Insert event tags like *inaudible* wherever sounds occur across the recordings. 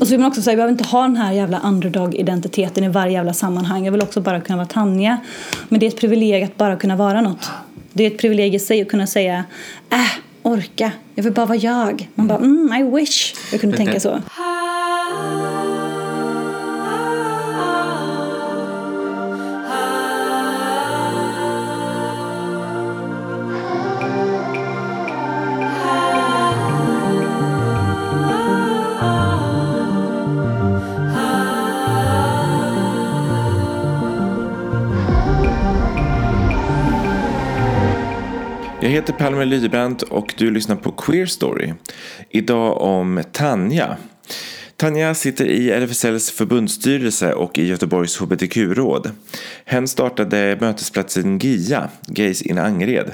Och så vill man också säga, jag behöver inte ha den här jävla underdog-identiteten i varje jävla sammanhang. Jag vill också bara kunna vara Tanja. Men det är ett privilegium att bara kunna vara något. Det är ett privilegium i sig att kunna säga, äh, orka, jag vill bara vara jag. Man bara, mm, I wish jag kunde tänka så. Jag heter Palme Lydebrandt och du lyssnar på Queer Story. Idag om Tanja. Tanja sitter i RFSLs förbundsstyrelse och i Göteborgs hbtq-råd. Hen startade mötesplatsen GIA, Gays in Angered.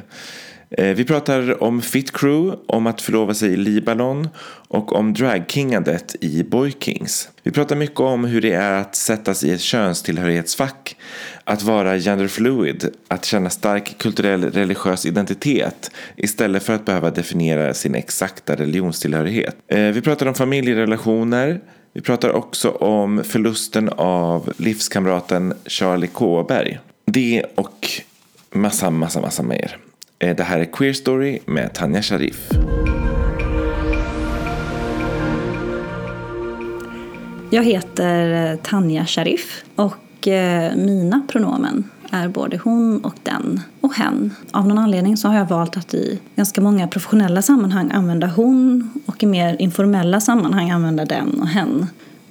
Eh, vi pratar om Fit Crew, om att förlova sig i Libanon och om dragkingandet i Boy Kings. Vi pratar mycket om hur det är att sättas i ett könstillhörighetsfack, att vara genderfluid, att känna stark kulturell religiös identitet istället för att behöva definiera sin exakta religionstillhörighet. Eh, vi pratar om familjerelationer, vi pratar också om förlusten av livskamraten Charlie Kåberg. Det och massa, massa, massa mer. Eh, det här är Queer Story med Tanja Sharif. Jag heter eh, Tanja Sharif och eh, mina pronomen är både hon och den och hen. Av någon anledning så har jag valt att i ganska många professionella sammanhang använda hon och i mer informella sammanhang använda den och hen.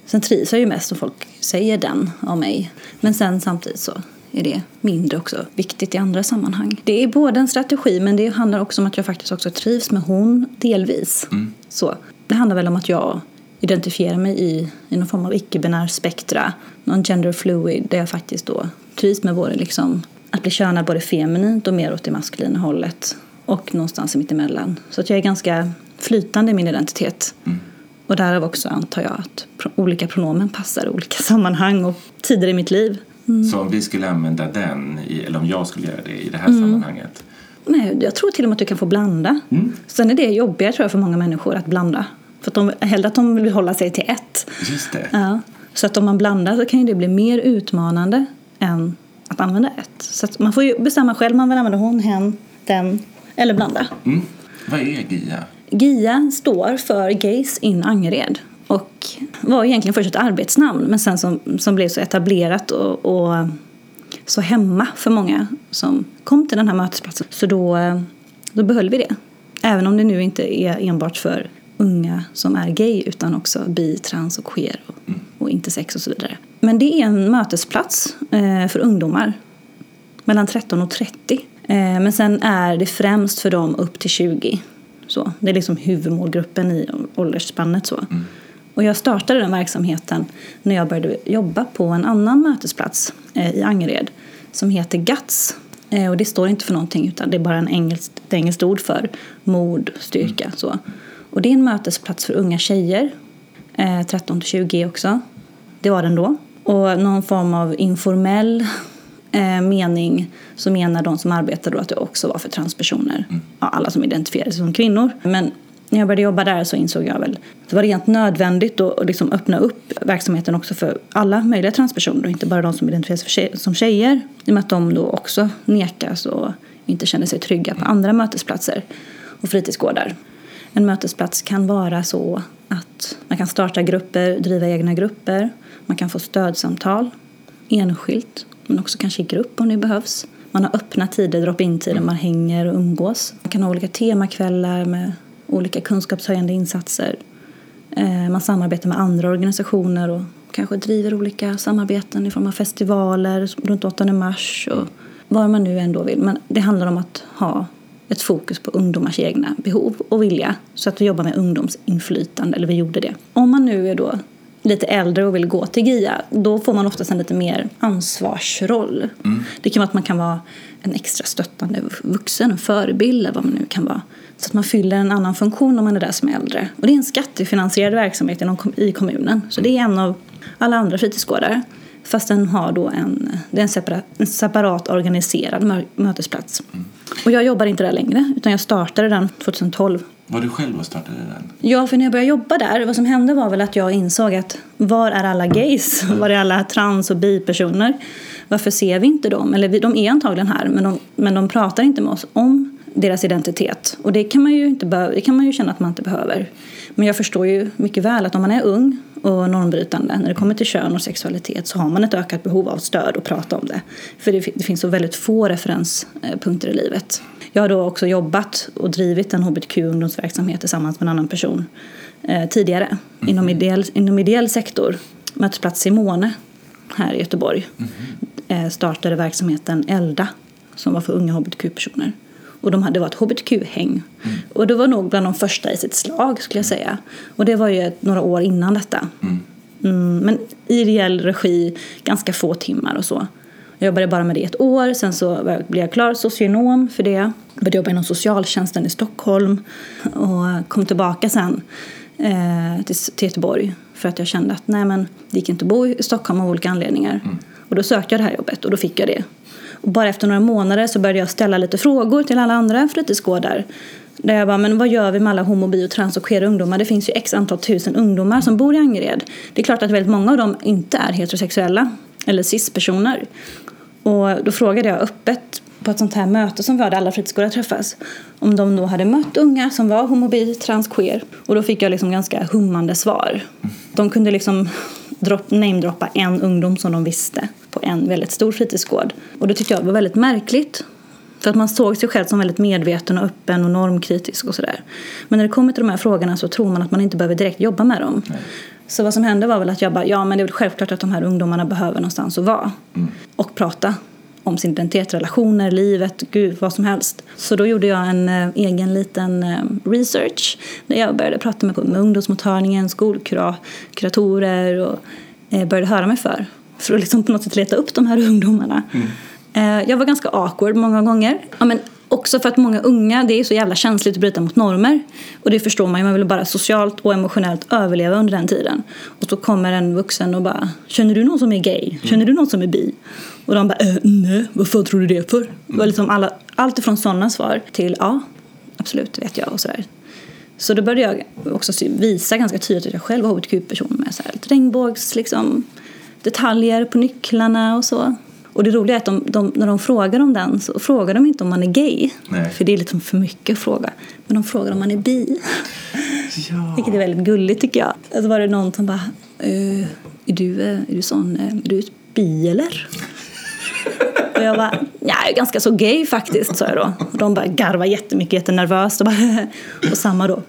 Sen trivs jag ju mest om folk säger den av mig. Men sen samtidigt så är det mindre också viktigt i andra sammanhang. Det är både en strategi men det handlar också om att jag faktiskt också trivs med hon delvis. Mm. Så, det handlar väl om att jag identifierar mig i, i någon form av icke-binär spektra, någon gender fluid där jag faktiskt då trivs med både liksom att bli könad både feminint och mer åt det maskulina hållet och någonstans mittemellan. Så att jag är ganska flytande i min identitet. Mm. Och därav också antar jag att olika pronomen passar i olika *laughs* sammanhang och tider i mitt liv. Mm. Så om vi skulle använda den, i, eller om jag skulle göra det i det här mm. sammanhanget? Nej, jag tror till och med att du kan få blanda. Mm. Sen är det jobbigare tror jag för många människor att blanda. För att de, hellre att de vill hålla sig till ett. Just det. Ja. Så att om man blandar så kan det bli mer utmanande än att använda ett. Så man får ju bestämma själv om man vill använda hon, hen, den eller blanda. Mm. Vad är GIA? GIA står för Gays in Angered och var egentligen först ett arbetsnamn men sen som, som blev så etablerat och, och så hemma för många som kom till den här mötesplatsen. Så då, då behöll vi det. Även om det nu inte är enbart för unga som är gay utan också bi, trans och queer och, och intersex och så vidare. Men det är en mötesplats eh, för ungdomar mellan 13 och 30. Eh, men sen är det främst för dem upp till 20. Så, det är liksom huvudmålgruppen i åldersspannet. Så. Mm. Och jag startade den verksamheten när jag började jobba på en annan mötesplats eh, i Angered som heter GATS. Eh, och det står inte för någonting utan det är bara en engelskt, ett engelskt ord för mod, styrka. Mm. Så. Och det är en mötesplats för unga tjejer, eh, 13 20 också. Det var den då. Och någon form av informell eh, mening så menar de som arbetar då att det också var för transpersoner. Mm. Ja, alla som identifierar sig som kvinnor. Men när jag började jobba där så insåg jag väl att det var rent nödvändigt att liksom öppna upp verksamheten också för alla möjliga transpersoner och inte bara de som identifierar sig som tjejer. I och med att de då också nekas och inte känner sig trygga på andra mötesplatser och fritidsgårdar. En mötesplats kan vara så att man kan starta grupper, driva egna grupper. Man kan få stödsamtal enskilt, men också kanske i grupp om det behövs. Man har öppna tider, drop-in-tider, man hänger och umgås. Man kan ha olika temakvällar med olika kunskapshöjande insatser. Eh, man samarbetar med andra organisationer och kanske driver olika samarbeten i form av festivaler runt 8 mars och vad man nu ändå vill. Men det handlar om att ha ett fokus på ungdomars egna behov och vilja. Så att vi jobbar med ungdomsinflytande, eller vi gjorde det. Om man nu är då lite äldre och vill gå till GIA, då får man oftast en lite mer ansvarsroll. Mm. Det kan vara att man kan vara en extra stöttande vuxen, en förebild eller vad man nu kan vara. Så att man fyller en annan funktion om man är där som äldre. Och det är en skattefinansierad verksamhet i kommunen. Så det är en av alla andra fritidsgårdar. Fast den har då en, det är en, separat, en separat organiserad mötesplats. Mm. Och jag jobbar inte där längre utan jag startade den 2012. Var du själv och startade den? Ja, för när jag började jobba där, vad som hände var väl att jag insåg att var är alla gays? Var är alla trans och bipersoner? Varför ser vi inte dem? Eller de är antagligen här, men de, men de pratar inte med oss om deras identitet. Och det kan man ju, inte det kan man ju känna att man inte behöver. Men jag förstår ju mycket väl att om man är ung och normbrytande när det kommer till kön och sexualitet så har man ett ökat behov av stöd och prata om det. För det, det finns så väldigt få referenspunkter i livet. Jag har då också jobbat och drivit en hbtq-ungdomsverksamhet tillsammans med en annan person eh, tidigare mm. inom, ideell, inom ideell sektor. Mötesplats Simone här i Göteborg mm. eh, startade verksamheten Elda som var för unga hbtq-personer. Och de hade, det var ett hbtq-häng. Mm. Och det var nog bland de första i sitt slag skulle jag säga. Och det var ju några år innan detta. Mm. Mm, men i ideell regi, ganska få timmar och så. Jag jobbade bara med det ett år, sen så blev jag klar socionom för det. Jag började jobba inom socialtjänsten i Stockholm och kom tillbaka sen eh, till, till Göteborg för att jag kände att nej men det gick inte att bo i Stockholm av olika anledningar. Mm. Och då sökte jag det här jobbet och då fick jag det. Och bara efter några månader så började jag ställa lite frågor till alla andra fritidsgårdar. Där jag bara, men vad gör vi med alla homo, bi och trans och queera ungdomar? Det finns ju x antal tusen ungdomar som bor i Angered. Det är klart att väldigt många av dem inte är heterosexuella eller cis-personer. Och då frågade jag öppet på ett sånt här möte som vi hade alla fritidsgårdar träffas om de då hade mött unga som var homo, bi, trans, queer. Och då fick jag liksom ganska hummande svar. De kunde liksom namedroppa en ungdom som de visste på en väldigt stor fritidsgård. Och det tyckte jag var väldigt märkligt. För att man såg sig själv som väldigt medveten och öppen och normkritisk och sådär. Men när det kommer till de här frågorna så tror man att man inte behöver direkt jobba med dem. Nej. Så vad som hände var väl att jag bara, ja men det är väl självklart att de här ungdomarna behöver någonstans att vara. Mm. Och prata om sin identitet, relationer, livet, gud, vad som helst. Så då gjorde jag en äh, egen liten äh, research där jag började prata med, med ungdomsmottagningen, skolkuratorer och äh, började höra mig för. För att liksom på något sätt leta upp de här ungdomarna. Mm. jag var ganska awkward många gånger. Ja, men Också för att många unga, det är så jävla känsligt att bryta mot normer. Och det förstår man ju, man vill bara socialt och emotionellt överleva under den tiden. Och så kommer en vuxen och bara, känner du någon som är gay? Känner du någon som är bi? Och de bara, äh, nej, vad fan tror du det för? Det var liksom alla, allt ifrån sådana svar till, ja, absolut, det vet jag och sådär. Så då började jag också visa ganska tydligt att jag själv var hbtq-person med så här, regnbågs, liksom, detaljer på nycklarna och så. Och det roliga är att de, de, när de frågar om den så frågar de inte om man är gay. Nej. För det är liksom för mycket att fråga. Men de frågar om man är bi. Ja. *laughs* Vilket är väldigt gulligt tycker jag. Så var det någon som bara, äh, är, du, är du sån, är du bi eller? *laughs* Och jag bara, ja, jag är ganska så gay faktiskt, sa jag då. Och de bara garvade jättemycket, jättenervöst. Och, bara, *laughs* och samma då,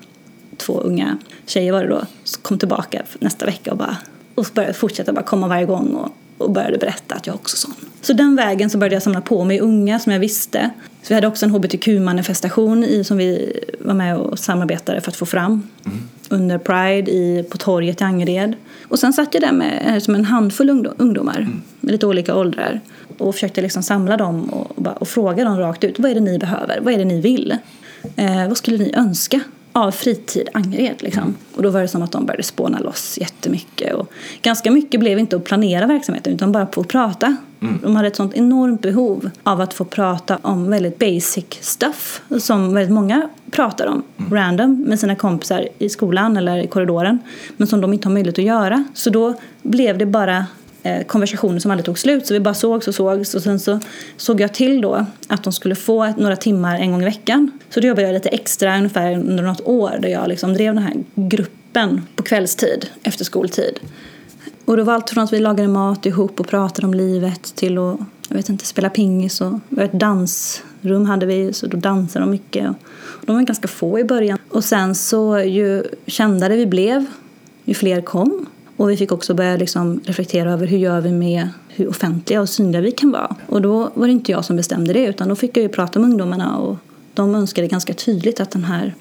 två unga tjejer var det då, kom tillbaka nästa vecka och bara och började fortsätta bara komma varje gång och och började berätta att jag också sån. Så den vägen så började jag samla på mig unga som jag visste. Så vi hade också en hbtq-manifestation i, som vi var med och samarbetade för att få fram mm. under Pride i, på torget i Angered. Och sen satt jag där med eh, som en handfull ungdomar mm. med lite olika åldrar och försökte liksom samla dem och, och, och, fråga dem rakt ut. Vad är det ni behöver? Vad är det ni vill? Eh, vad skulle ni önska? Av fritid Angered. Liksom. Och då var det som att de började spåna loss jättemycket. Och ganska mycket blev inte att planera verksamheten utan bara på att prata. Mm. De hade ett sånt enormt behov av att få prata om väldigt basic stuff som väldigt många pratar om mm. random med sina kompisar i skolan eller i korridoren men som de inte har möjlighet att göra. Så då blev det bara Eh, konversationer som aldrig tog slut. Så vi bara sågs och sågs och sen så såg jag till då att de skulle få några timmar en gång i veckan. Så då jobbade jag lite extra ungefär under något år där jag liksom drev den här gruppen på kvällstid efter skoltid. Och det var allt från att vi lagade mat ihop och pratade om livet till att jag vet inte, spela pingis och ett dansrum hade vi så då dansade de mycket. Och de var ganska få i början. Och sen så ju kändare vi blev, ju fler kom och vi fick också börja liksom reflektera över hur gör vi med hur offentliga och synliga vi kan vara. Och då var det inte jag som bestämde det utan då fick jag ju prata med ungdomarna och de önskade ganska tydligt att den här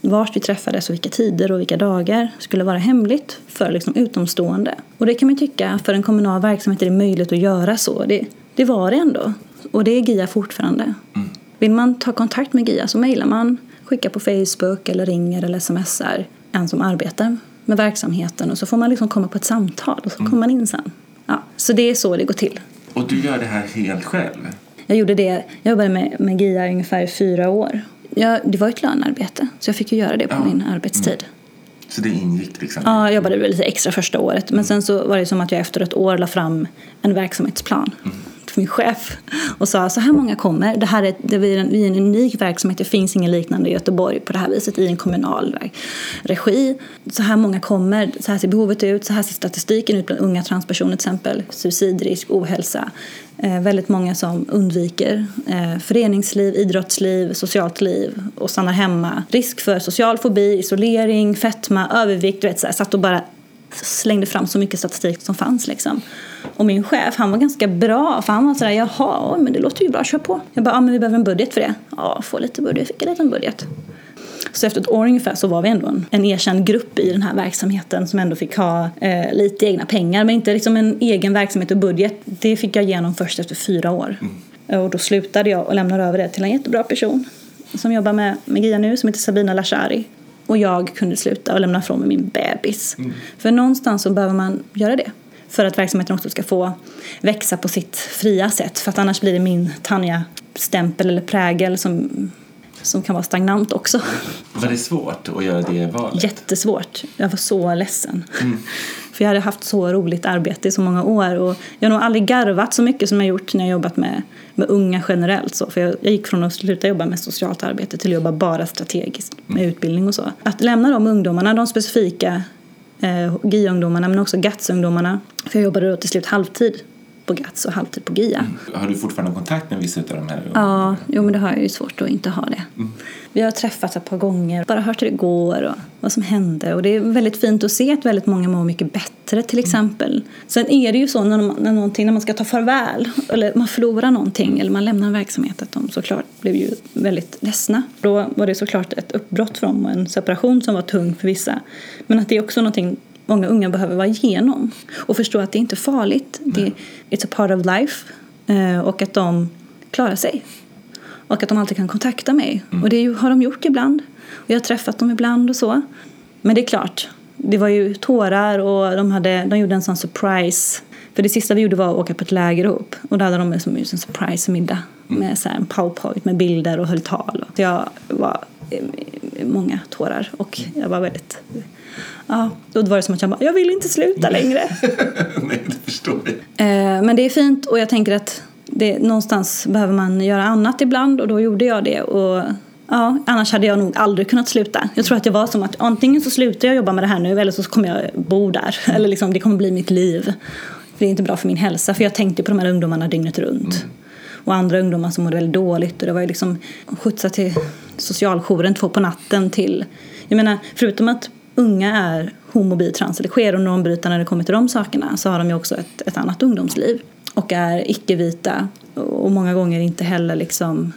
vart vi träffades och vilka tider och vilka dagar skulle vara hemligt för liksom utomstående. Och det kan man tycka, för en kommunal verksamhet är det möjligt att göra så. Det, det var det ändå. Och det är GIA fortfarande. Mm. Vill man ta kontakt med GIA så mejlar man, skickar på Facebook eller ringer eller smsar en som arbetar med verksamheten och så får man liksom komma på ett samtal och så mm. kommer man in sen. Ja, så det är så det går till. Och du gör det här helt själv? Jag gjorde det, jag jobbade med, med GIA ungefär i fyra år. Ja, det var ett lönearbete, så jag fick ju göra det på Ja. min arbetstid. Så det ingick liksom? Ja, jag jobbade lite extra första året. Men sen så var det som att jag efter ett år la fram en verksamhetsplan för min chef och sa så här många kommer. Det här är, det är, en, vi är en unik verksamhet. Det finns ingen liknande i Göteborg på det här viset i en kommunal regi. Så här många kommer. Så här ser behovet ut. Så här ser statistiken ut bland unga transpersoner till exempel. Suicidrisk, ohälsa. Eh, väldigt många som undviker eh, föreningsliv, idrottsliv, socialt liv och stannar hemma. Risk för social fobi, isolering, fetma, övervikt. Du vet, så här, satt och bara slängde fram så mycket statistik som fanns. Liksom. Och min chef, han var ganska bra. För han var sådär, jaha, men det låter ju bra, kör på. Jag bara, ja men vi behöver en budget för det. Ja, få lite budget. Jag fick en liten budget. Så efter ett år ungefär så var vi ändå en, en erkänd grupp i den här verksamheten som ändå fick ha eh, lite egna pengar. Men inte liksom en egen verksamhet och budget. Det fick jag igenom först efter fyra år. Och då slutade jag och lämnade över det till en jättebra person som jobbar med, med GIA nu, som heter Sabina Lashari. Och jag kunde sluta och lämna ifrån mig min bebis. För någonstans så behöver man göra det. För att verksamheten också ska få växa på sitt fria sätt. För att annars blir det min Tanja-stämpel eller prägel som, som kan vara stagnant också. Var det svårt att göra det valet? Jättesvårt. Jag var så ledsen. För jag hade haft så roligt arbete i så många år. Och jag har nog aldrig garvat så mycket som jag gjort när jag jobbat med, med unga generellt. Så. För jag, jag gick från att sluta jobba med socialt arbete till att jobba bara strategiskt med utbildning och så. Att lämna de ungdomarna, de specifika eh, GIA-ungdomarna men också GATS-ungdomarna. För jag jobbade då till slut halvtid på GATS och halvtid på GIA. Har du fortfarande kontakt med vissa av de här? Ja, jo, men det har jag ju svårt att inte ha det. Vi har träffats ett par gånger, bara hört hur det går och vad som hände. Och det är väldigt fint att se att väldigt många mår mycket bättre till exempel. Sen är det ju så när, man, när, när man ska ta farväl eller man förlorar någonting eller man lämnar en verksamhet att de såklart blev ju väldigt ledsna. Då var det såklart ett uppbrott för dem och en separation som var tung för vissa. Men att det är också någonting många unga behöver vara igenom och förstå att det inte är farligt. Det, it's a part of life. Eh, och att de klarar sig. Och att de alltid kan kontakta mig. Och det har de gjort ibland. Och jag har träffat dem ibland och så. Men det är klart, det var ju tårar och de, hade, de gjorde en sån surprise. För det sista vi gjorde var att åka på ett läger ihop. Och då hade de som en surprise-middag. Med så en powerpoint med bilder och höll tal. Så jag var många tårar och jag var väldigt... Ja, då var det som att jag bara, jag vill inte sluta längre. *laughs* Nej, det förstår jag. Eh, Men det är fint och jag tänker att det, någonstans behöver man göra annat ibland och då gjorde jag det. Och, ja, annars hade jag nog aldrig kunnat sluta. Jag tror att det var som att antingen så slutar jag jobba med det här nu eller så kommer jag bo där. *laughs* Eller liksom, det kommer bli mitt liv. Det är inte bra för min hälsa för jag tänkte på de här ungdomarna dygnet runt. Och andra ungdomar som mådde väldigt dåligt och det var ju liksom skjutsa till socialjouren två på natten till jag menar förutom att unga är homo, bi, trans eller queer och normbrytare när det kommer till de sakerna så har de ju också ett, ett annat ungdomsliv och är icke-vita och många gånger inte heller liksom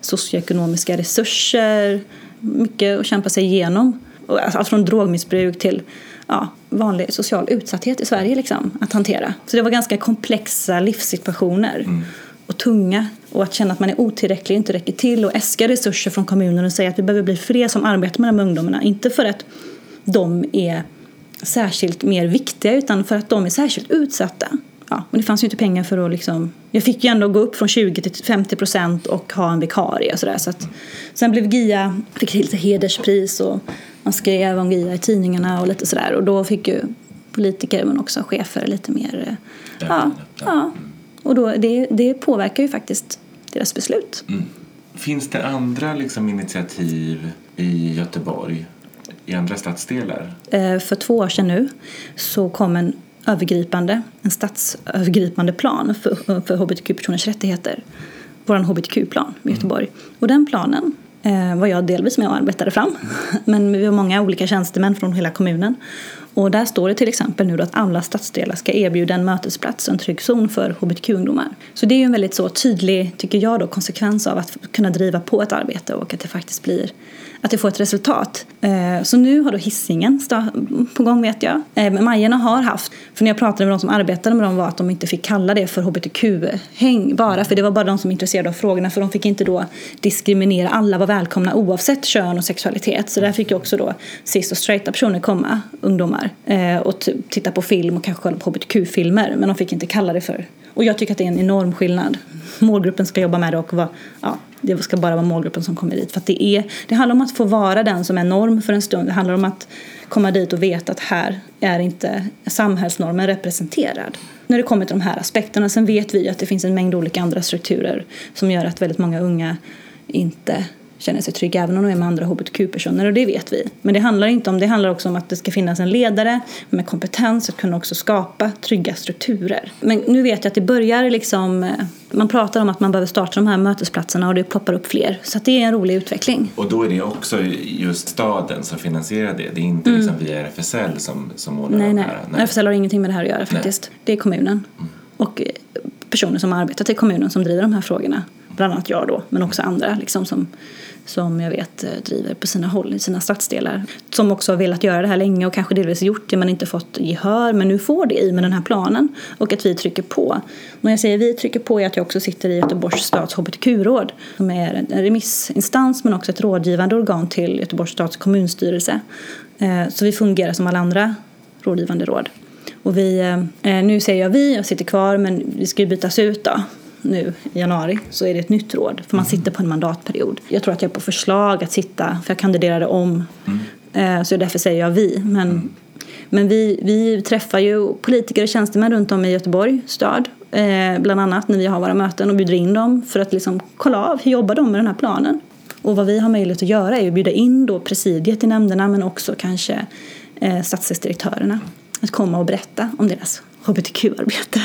socioekonomiska resurser, mycket att kämpa sig igenom. Och Allt från drogmissbruk till ja, vanlig social utsatthet i Sverige liksom, att hantera. Så det var ganska komplexa livssituationer och tunga. Och att känna att man är otillräcklig, inte räcker till och äska resurser från kommunen och säga att vi behöver bli fler som arbetar med de här ungdomarna. Inte för att de är särskilt mer viktiga utan för att de är särskilt utsatta. Ja, och det fanns ju inte pengar för att liksom... Jag fick ju ändå gå upp från 20 till 50 procent och ha en vikarie och sådär. Så att, sen blev GIA, fick lite hederspris och man skrev om GIA i tidningarna och lite sådär. Och då fick ju politiker men också chefer lite mer... eh, Ja, ja. Och då, det, det påverkar ju faktiskt deras beslut. Finns det andra liksom, initiativ i Göteborg, i andra stadsdelar? Eh, För två år sedan nu så kom en övergripande, en statsövergripande plan för, för hbtq-personers rättigheter. Vår hbtq-plan i Göteborg. Och den planen eh, var jag delvis med och arbetade fram. *laughs* Men vi var många olika tjänstemän från hela kommunen. Och där står det till exempel nu då att alla stadsdelar ska erbjuda en mötesplats och en trygg zon för hbtq-ungdomar. Så det är ju en väldigt så tydlig, tycker jag då, konsekvens av att kunna driva på ett arbete och att det faktiskt blir att det får ett resultat. Eh, så nu har då hissingen på gång vet jag. Eh, men Majerna har haft, för när jag pratade med de som arbetade med dem var att de inte fick kalla det för hbtq-häng bara, för det var bara de som var intresserade av frågorna för de fick inte då diskriminera, alla var välkomna oavsett kön och sexualitet. Så där fick ju också då cis och straighta personer komma, ungdomar, eh, och titta på film och kanske kolla på hbtq-filmer, men de fick inte kalla det för Och jag tycker att det är en enorm skillnad. Målgruppen ska jobba med det och vara, ja, det ska bara vara målgruppen som kommer dit. För det, är, det handlar om att få vara den som är norm för en stund. Det handlar om att komma dit och veta att här är inte samhällsnormen representerad. När det kommer till de här aspekterna. Sen vet vi att det finns en mängd olika andra strukturer som gör att väldigt många unga inte känner sig trygga även om de är med andra hbtq-personer och det vet vi. Men det handlar inte om det handlar också om att det ska finnas en ledare med kompetens att kunna också skapa trygga strukturer. Men nu vet jag att det börjar liksom eh, man pratar om att man behöver starta de här mötesplatserna och det ploppar upp fler. Så det är en rolig utveckling. Och då är det också just staden som finansierar det. Det är inte mm. liksom via RFSL som, som ordnar nej, nej. nej. RFSL har ingenting med det här att göra faktiskt. Nej. Det är kommunen. Mm. Och personer som arbetat i kommunen som driver de här frågorna. Bland annat jag då, men också andra liksom, som som jag vet eh, driver på sina håll i sina stadsdelar. Som också har velat göra det här länge och kanske delvis gjort det men inte fått gehör men nu får det i med den här planen och att vi trycker på. När jag säger vi trycker på är att jag också sitter i Göteborgs stads hbtq-råd som är en remissinstans men också ett rådgivande organ till Göteborgs stads kommunstyrelse. Eh, så vi fungerar som alla andra rådgivande råd. Och vi, eh, nu säger jag vi, jag sitter kvar men vi ska ju bytas ut då nu i januari så är det ett nytt råd för man mm. sitter på en mandatperiod. Jag tror att jag är på förslag att sitta, för jag kandiderade om. Mm. Eh, så därför säger jag vi. Men, mm. men vi, vi träffar ju politiker och tjänstemän runt om i Göteborg stad eh, bland annat när vi har våra möten och bjuder in dem för att liksom kolla av hur jobbar de med den här planen. Och vad vi har möjlighet att göra är att bjuda in då presidiet i nämnderna men också kanske eh, stadsdelsdirektörerna att komma och berätta om deras hbtq-arbete.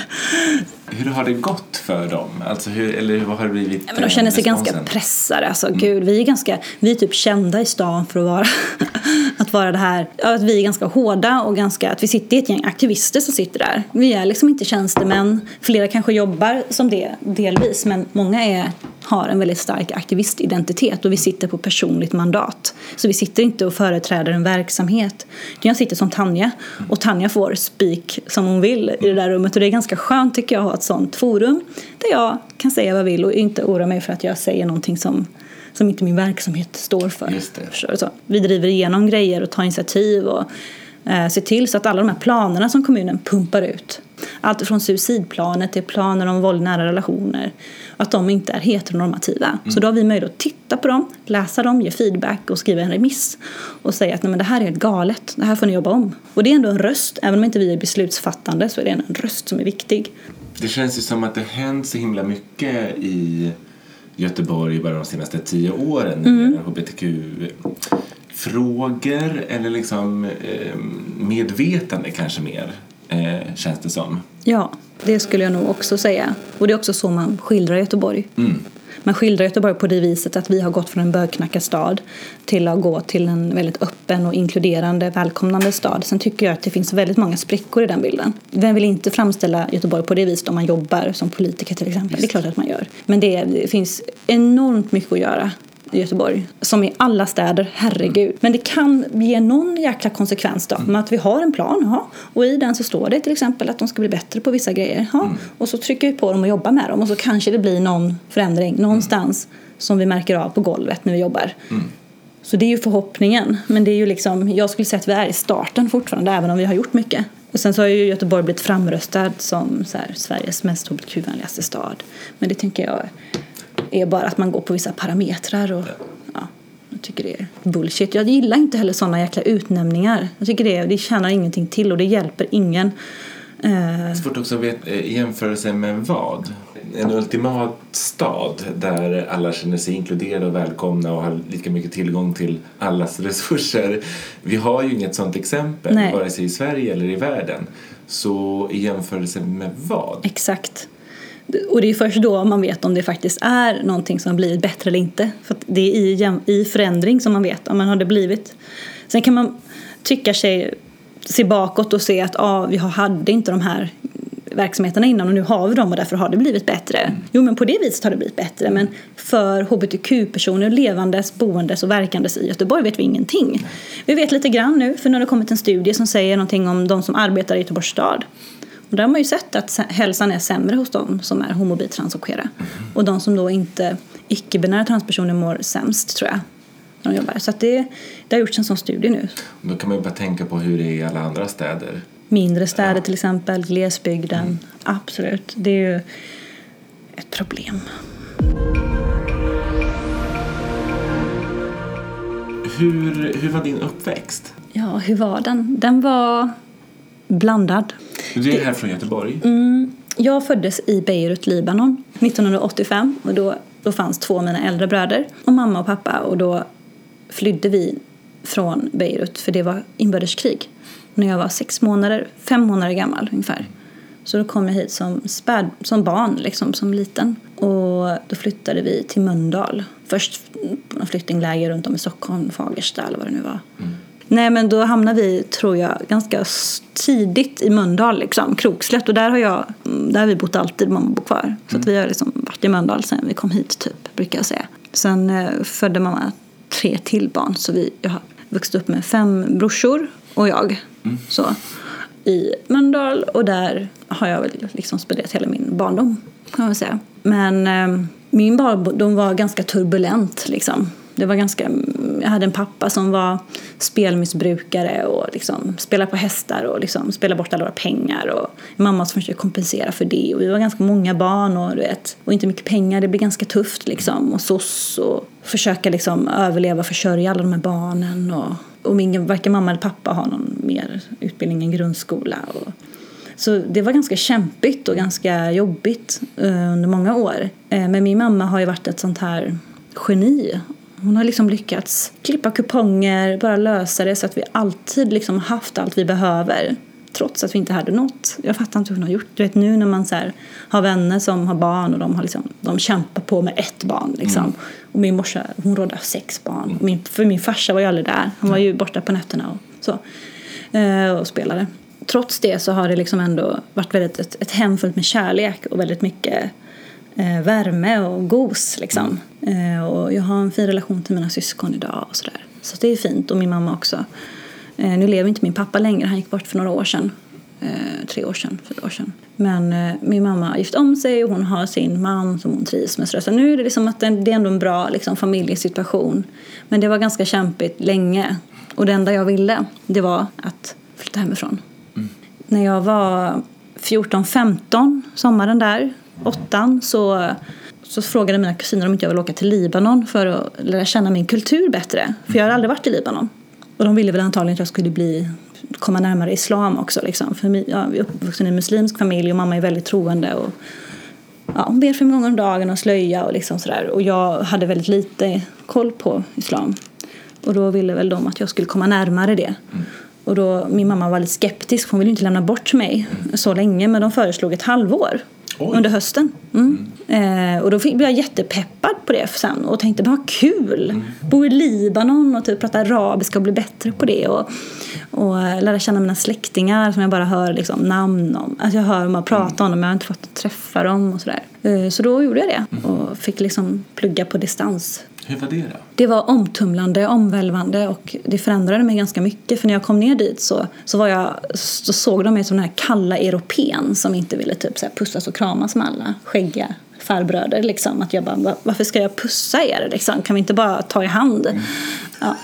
Hur har det gått för dem? Alltså hur, eller vad har det blivit? Men de känner sig ganska pressade. Alltså, mm. gud, vi, är ganska, vi är typ kända i stan för att vara, *laughs* att vara det här. Att vi är ganska hårda och ganska, att vi sitter i ett gäng aktivister som sitter där. Vi är liksom inte tjänstemän. Flera kanske jobbar som det delvis men många är har en väldigt stark aktivistidentitet och vi sitter på personligt mandat. Så vi sitter inte och företräder en verksamhet. Jag sitter som Tanja och Tanja får speak som hon vill i det där rummet och det är ganska skönt tycker jag ett sånt forum där jag kan säga vad jag vill och inte oroa mig för att jag säger någonting som som inte min verksamhet står för. Så vi driver igenom grejer och tar initiativ och eh, ser till så att alla de här planerna som kommunen pumpar ut allt från suicidplaner till planer om våld i nära relationer att de inte är heteronormativa. Mm. Så då har vi möjlighet att titta på dem, läsa dem, ge feedback och skriva en remiss och säga att Nej, men det här är helt galet, det här får ni jobba om. Och det är ändå en röst, även om inte vi är beslutsfattande så är det en röst som är viktig. Det känns ju som att det hänt så himla mycket i Göteborg bara de senaste tio åren när mm. hbtq-frågor eller liksom eh, medvetande kanske mer eh, känns det som. Ja, det skulle jag nog också säga. Och det är också så man skildrar Göteborg. Mm. Man skildrar Göteborg på det viset att vi har gått från en bögknackad stad till att gå till en väldigt öppen och inkluderande, välkomnande stad. Sen tycker jag att det finns väldigt många sprickor i den bilden. Vem vill inte framställa Göteborg på det viset om man jobbar som politiker till exempel? Just. Det är klart att man gör. Men det, det finns enormt mycket att göra i Göteborg. Som i alla städer, herregud. Men det kan ge någon jäkla konsekvens då. Mm. Med att vi har en plan, aha, och i den så står det till exempel att de ska bli bättre på vissa grejer. Mm. Och så trycker vi på dem och jobbar med dem och så kanske det blir någon förändring någonstans mm. som vi märker av på golvet när vi jobbar. Så det är ju förhoppningen. Men det är ju liksom, jag skulle säga att vi är i starten fortfarande även om vi har gjort mycket. Och sen så har ju Göteborg blivit framröstad som Sveriges mest hbtq-vänligaste stad. Men det tänker jag är bara att man går på vissa parametrar. Och, ja, jag tycker det är bullshit. Jag gillar inte heller sådana jäkla utnämningar. Jag tycker det, det tjänar ingenting till och det hjälper ingen. Eh, Svårt också att veta eh, jämförelse med vad? En ultimat stad där alla känner sig inkluderade och välkomna och har lika mycket tillgång till allas resurser. Vi har ju inget sådant exempel, Nej. vare sig i Sverige eller i världen. Så i jämförelse med vad? Exakt. Och det är först då man vet om det faktiskt är någonting som har blivit bättre eller inte. För det är i, i förändring som man vet om man har det blivit. Sen kan man tycka sig se bakåt och se att ah, vi hade inte de här verksamheterna innan och nu har vi dem och därför har det blivit bättre. Mm. Jo men på det viset har det blivit bättre men för hbtq-personer levandes, boendes och verkandes i Göteborg vet vi ingenting. Vi vet lite grann nu för nu har det kommit en studie som säger någonting om de som arbetar i Göteborgs stad. Där har man ju sett att hälsan är sämre hos de som är homo, och queera. Mm. Och de som då inte icke-binära transpersoner mår sämst tror jag. När de jobbar. Så att det, det har gjorts en sån studie nu. Då kan man ju bara tänka på hur det är i alla andra städer. mindre städer till exempel, glesbygden. Absolut, det är ju ett problem. Hur, hur var din uppväxt? Ja, hur var den? Den var blandad. Du är här från Göteborg. Mm, jag föddes i Beirut, Libanon 1985 och då, då fanns två av mina äldre bröder och mamma och pappa och då flydde vi från Beirut för det var inbördeskrig när jag var sex månader, fem månader gammal ungefär. Så då kom jag hit som, späd, som barn, liksom, som liten. Och då flyttade vi till Mölndal. Först på flyktingläger runt om i Stockholm, Fagersta eller vad det nu var. Mm. Nej men då hamnade vi, tror jag, ganska tidigt i Mölndal, liksom, Krokslätt. Och där har, jag, där har vi bott alltid, mamma bor kvar. Så mm. att vi har liksom varit i Mölndal sen vi kom hit, typ, brukar jag säga. Sen eh, födde mamma tre till barn, så vi, jag har vuxit upp med fem brorsor och jag. Mm. Så, I Mölndal och där har jag väl liksom spenderat hela min barndom kan man säga. Men eh, min barndom var ganska turbulent liksom. Det var ganska, jag hade en pappa som var spelmissbrukare och liksom spelade på hästar och liksom spelade bort alla våra pengar. Och mamma som försökte kompensera för det. Och vi var ganska många barn och, du vet, och inte mycket pengar. Det blev ganska tufft liksom. Och soc och försöka liksom överleva och försörja alla de här barnen. Och, och min, varken mamma eller pappa har någon mer utbildning än grundskola. Och, så det var ganska kämpigt och ganska jobbigt eh, under många år. Eh, men min mamma har ju varit ett sånt här geni. Hon har liksom lyckats klippa kuponger, bara lösa det så att vi alltid liksom haft allt vi behöver trots att vi inte hade något. Jag fattar inte hur hon har gjort. Du vet nu när man så här, har vänner som har barn och de, har liksom, de kämpar på med ett barn. Liksom. Mm. Och min morsa hon rådde sex barn. Mm. Min, för min farsa var ju aldrig där. Han var ju borta på nätterna och så. Uh, och spelade trots det så har det liksom ändå varit väldigt ett, ett hem fullt med kärlek och väldigt mycket eh, värme och gos. Liksom. Eh, och jag har en fin relation till mina syskon idag och sådär. Så det är fint och min mamma också. Eh, nu lever inte min pappa längre, han gick bort för några år sedan. Eh, tre år sedan, fyra år sedan. Men eh, min mamma har gift om sig och hon har sin man som hon trivs med. Så nu är det liksom att det är ändå en bra liksom, familjesituation. Men det var ganska kämpigt länge. Och det enda jag ville, det var att flytta hemifrån när jag var 14-15, sommaren där, åttan, så, så frågade mina kusiner om inte jag ville åka till Libanon för att lära känna min kultur bättre. För jag har aldrig varit i Libanon. Och de ville väl antagligen att jag skulle bli, komma närmare islam också. Liksom. För jag är uppvuxen i en muslimsk familj och mamma är väldigt troende. Och, ja, hon ber fem gånger om dagen och slöja och liksom sådär. Och jag hade väldigt lite koll på islam. Och då ville väl de att jag skulle komma närmare det. Mm. Och då, min mamma var lite skeptisk, hon ville inte lämna bort mig så länge. Men de föreslog ett halvår Oj. under hösten. Mm. Mm. Eh, och då blev jag jättepeppad på det sen och tänkte vad kul! Mm. Bo i Libanon och typ prata arabiska och bli bättre på det. Och, och lära känna mina släktingar som jag bara hör liksom, namn om. Alltså jag hör dem prata om dem, jag har inte fått träffa dem och sådär. Eh, så då gjorde jag det mm. och fick liksom plugga på distans hur var det då? Det var omtumlande, omvälvande och det förändrade mig ganska mycket. För när jag kom ner dit så, så, var jag, så såg de mig som den här kalla europeen som inte ville typ så här pussas och kramas med alla skäggiga farbröder. Liksom. Att jag bara, varför ska jag pussa er? Liksom? Kan vi inte bara ta i hand? Mm. Ja.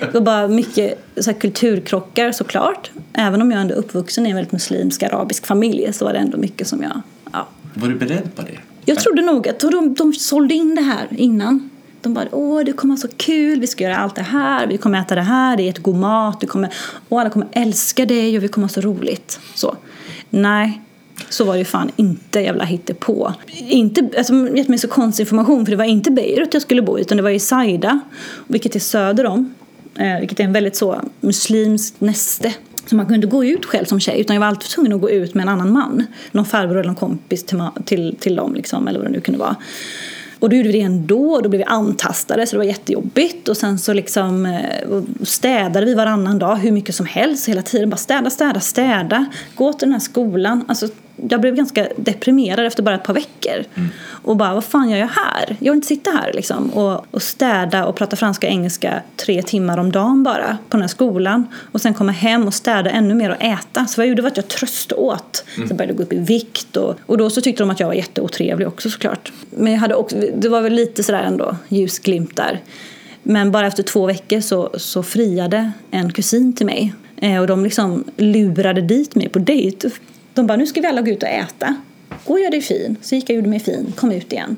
Det var bara mycket så kulturkrockar såklart. Även om jag ändå är uppvuxen i en väldigt muslimsk arabisk familj så var det ändå mycket som jag... Ja. Var du beredd på det? Jag trodde nog att de, de sålde in det här innan. De bara, åh det kommer vara så kul, vi ska göra allt det här, vi kommer äta det här, det är jättegod mat, du kommer, och alla kommer älska dig och vi kommer ha så roligt. Så. Nej, så var det ju fan inte jävla hittepå. Inte, alltså, gett mig så konstig information för det var inte Beirut jag skulle bo i utan det var i Saida, vilket är söder om. Eh, vilket är en väldigt så muslimskt näste. Så man kunde inte gå ut själv som tjej utan jag var alltid tvungen att gå ut med en annan man. Någon farbror eller någon kompis till, till, till dem liksom, eller vad det nu kunde vara. Och då gjorde vi det ändå och då blev vi antastade så det var jättejobbigt. Och sen så liksom eh, städade vi varannan dag hur mycket som helst hela tiden. Bara städa, städa, städa. Gå till den här skolan. Alltså jag blev ganska deprimerad efter bara ett par veckor. Mm. Och bara, vad fan gör jag här? Jag vill inte sitta här liksom. Och, och städa och prata franska och engelska tre timmar om dagen bara på den här skolan. Och sen komma hem och städa ännu mer och äta. Så vad jag gjorde var att jag tröståt. Mm. Så jag började gå upp i vikt. Och, och då så tyckte de att jag var jätteotrevlig också såklart. Men jag hade också, det var väl lite sådär ändå ljusglimtar. Men bara efter två veckor så, så friade en kusin till mig Eh, och de liksom lurade dit mig på dejt. De bara, nu ska vi alla gå ut och äta. Gå och gör dig fin. Så gick jag och gjorde mig fin, kom ut igen.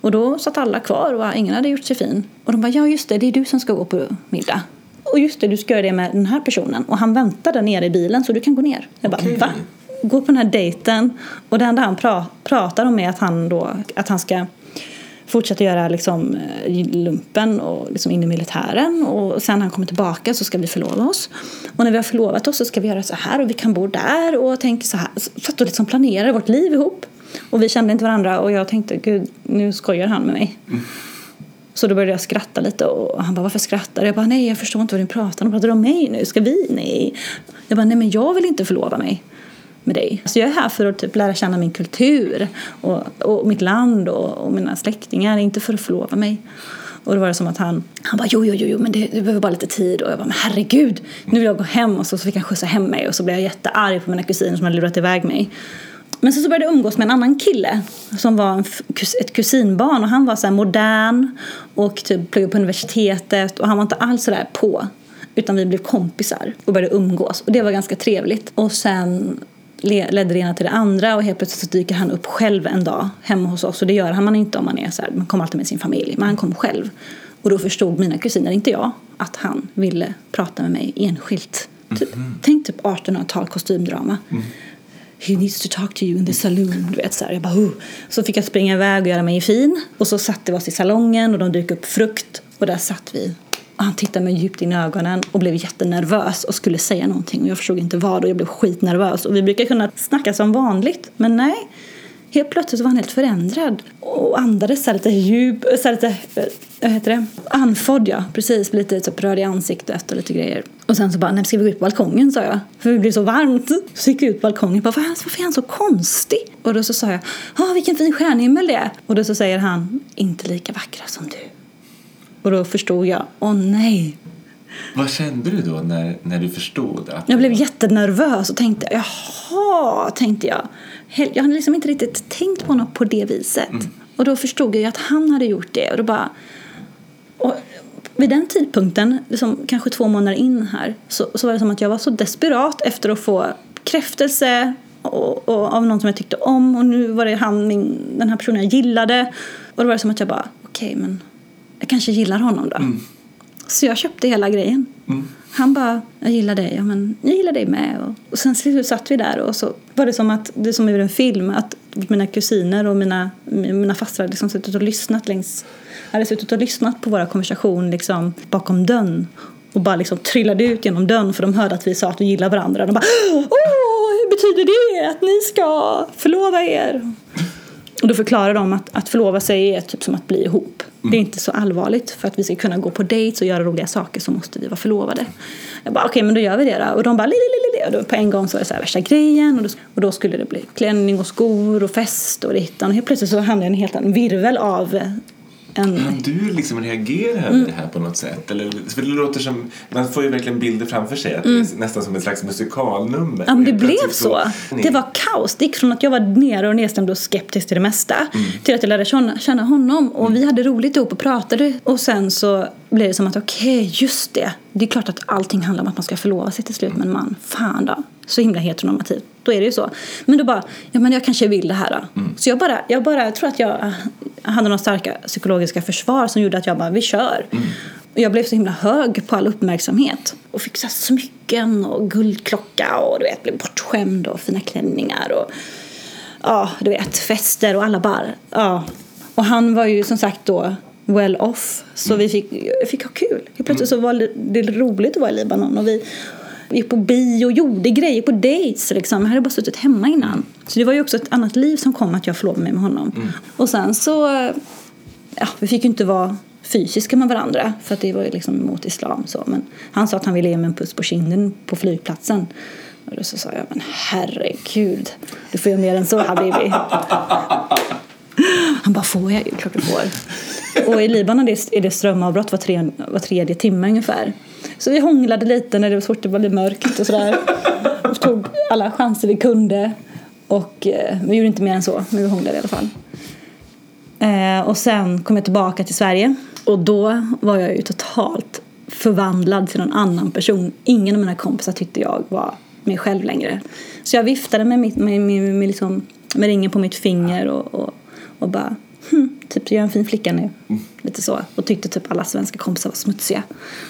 Och då satt alla kvar och ingen hade gjort sig fin. Och de bara, ja just det, det är du som ska gå på middag. Och just det, du ska göra det med den här personen. Och han väntar där nere i bilen så du kan gå ner. Jag bara, Okej. va? Gå på den här dejten. Och det enda han pra- pratar om är att han, då, att han ska fortsätta göra liksom, eh, lumpen och liksom in i militären. Och sen när han kommer tillbaka så ska vi förlova oss. Och när vi har förlovat oss så ska vi göra så här och vi kan bo där och tänka så här. Satt och liksom planerade vårt liv ihop. Och vi kände inte varandra och jag tänkte gud nu skojar han med mig. Så då började jag skratta lite och han bara varför skrattar du? Jag bara nej jag förstår inte vad du pratar om. Pratar du om mig nu? Ska vi? Nej. Jag bara nej men jag vill inte förlova mig med dig. Så jag är här för att typ lära känna min kultur och, och mitt land och, och mina släktingar, inte för att förlova mig. Och då var det som att han, han bara jo, jo, jo, men det, du behöver bara lite tid. Och jag bara men herregud, nu vill jag gå hem. Och så, så fick han skjutsa hem mig och så blev jag jättearg på mina kusiner som hade lurat iväg mig. Men sen så började jag umgås med en annan kille som var en, kus- ett kusinbarn och han var så här modern och typ pluggade på universitetet och han var inte alls sådär på. Utan vi blev kompisar och började umgås och det var ganska trevligt. Och sen ledde det ena till det andra och helt plötsligt så dyker han upp själv en dag hemma hos oss och det gör han man inte om man är så här, man kommer alltid med sin familj, men han kom själv. Och då förstod mina kusiner, inte jag, att han ville prata med mig enskilt. Typ, Tänk typ 1800-tal kostymdrama. He needs to talk to you in the saloon. Du vet, så, här. Jag bara, oh. så fick jag springa iväg och göra mig fin. Och så satte vi oss i salongen och de dök upp frukt. Och där satt vi. Han tittade mig djupt in i ögonen och blev jättenervös och skulle säga någonting. Och jag förstod inte vad och jag blev skitnervös. Och vi brukar kunna snacka som vanligt. Men nej. Helt plötsligt var han helt förändrad. Och andades så lite djup, så lite, eh, vad heter det? Andfådd ja, precis. Lite så röd i ansiktet och lite grejer. Och sen så bara, nej ska vi gå ut på balkongen sa jag. För det blev så varmt. Så gick vi ut på balkongen. och Bara, varför, varför är han så konstig? Och då så sa jag, ah, vilken fin stjärnhimmel det är. Och då så säger han, inte lika vackra som du. Och då förstod jag, åh nej. Vad kände du då när, när du förstod att... Jag blev jättenervös och tänkte, jaha, tänkte jag. Jag hade liksom inte riktigt tänkt på något på det viset. Och då förstod jag ju att han hade gjort det. Och då bara... Och vid den tidpunkten, liksom kanske två månader in här, så, så var det som att jag var så desperat efter att få bekräftelse och, och, av någon som jag tyckte om. Och nu var det han, min, den här personen jag gillade. Och då var det som att jag bara, okej, men jag kanske gillar honom då. Så jag köpte hela grejen. Han bara, jag gillar dig. Ja, men jag gillar dig med. Och, och sen så satt vi där och så var det som att, det är som ur en film, att mina kusiner och mina, mina fastrar liksom suttit och lyssnat längs, hade suttit och lyssnat på våra konversation liksom bakom dörren. Och bara liksom trillade ut genom dörren för de hörde att vi sa att vi gillar varandra. De bara, åh, hur betyder det att ni ska förlova er? Och då förklarar de att, att förlova sig är typ som att bli ihop. Det är inte så allvarligt. För att vi ska kunna gå på dates och göra roliga saker så måste vi vara förlovade. Jag bara, okej men då gör vi det då. Och de bara, li, li, li, li. Och då på en gång så var det så här värsta grejen. Och då, och då skulle det bli klänning och skor och fest och dittan. Och helt plötsligt så hamnade jag i en helt annan virvel av en... Kan du liksom reagera över det här på något sätt? Eller, för det låter som, man får ju verkligen bilder framför sig att det är nästan som ett slags musikalnummer. Mm. Ja, men det blev plötsligt så. Det var kaos. Det gick från att jag var nere och nedstämd och skeptisk till det mesta till att jag lärde känna, känna honom. Och vi hade roligt ihop och pratade. Och sen så blev det som att okej, just det. Det är klart att allting handlar om att man ska förlova sig till slut med en man. Fan då. Så himla heteronormativt. Då är det ju så. Men då bara, ja men jag kanske vill det här då. Så jag bara, jag bara jag tror att jag hade några starka psykologiska försvar som gjorde att jag bara, vi kör. Och jag blev så himla hög på all uppmärksamhet. Och fick så smycken och guldklocka och du vet, blev bortskämd och fina klänningar och ja, du vet, fester och alla bara, ja. Och han var ju som sagt då well off, så vi fick, fick ha kul. Plötsligt så var det roligt att vara i Libanon och vi gick på bio gjorde grejer på dates liksom. Jag hade bara suttit hemma innan. Så det var ju också ett annat liv som kom att jag förlovade mig med honom. Och sen så, ja, vi fick ju inte vara fysiska med varandra för att det var ju liksom emot islam så. Men han sa att han ville ge mig en puss på kinden på flygplatsen. Och då så sa jag, men herregud, du får göra mer än så habibi. Han bara, får jag? ju? Klart du får. Och i Libanon är det strömavbrott var, tre, var tredje timme ungefär. Så vi hånglade lite när det var svårt, det var lite mörkt och sådär. Och tog alla chanser vi kunde. Och eh, vi gjorde inte mer än så, men vi hånglade i alla fall. Eh, och sen kom jag tillbaka till Sverige. Och då var jag ju totalt förvandlad till någon annan person. Ingen av mina kompisar tyckte jag var mig själv längre. Så jag viftade med, mitt, med, med, med, liksom, med ringen på mitt finger och, och, och bara hm, typ jag är en fin flicka nu. Mm. Lite så. Och tyckte typ alla svenska kompisar var smutsiga.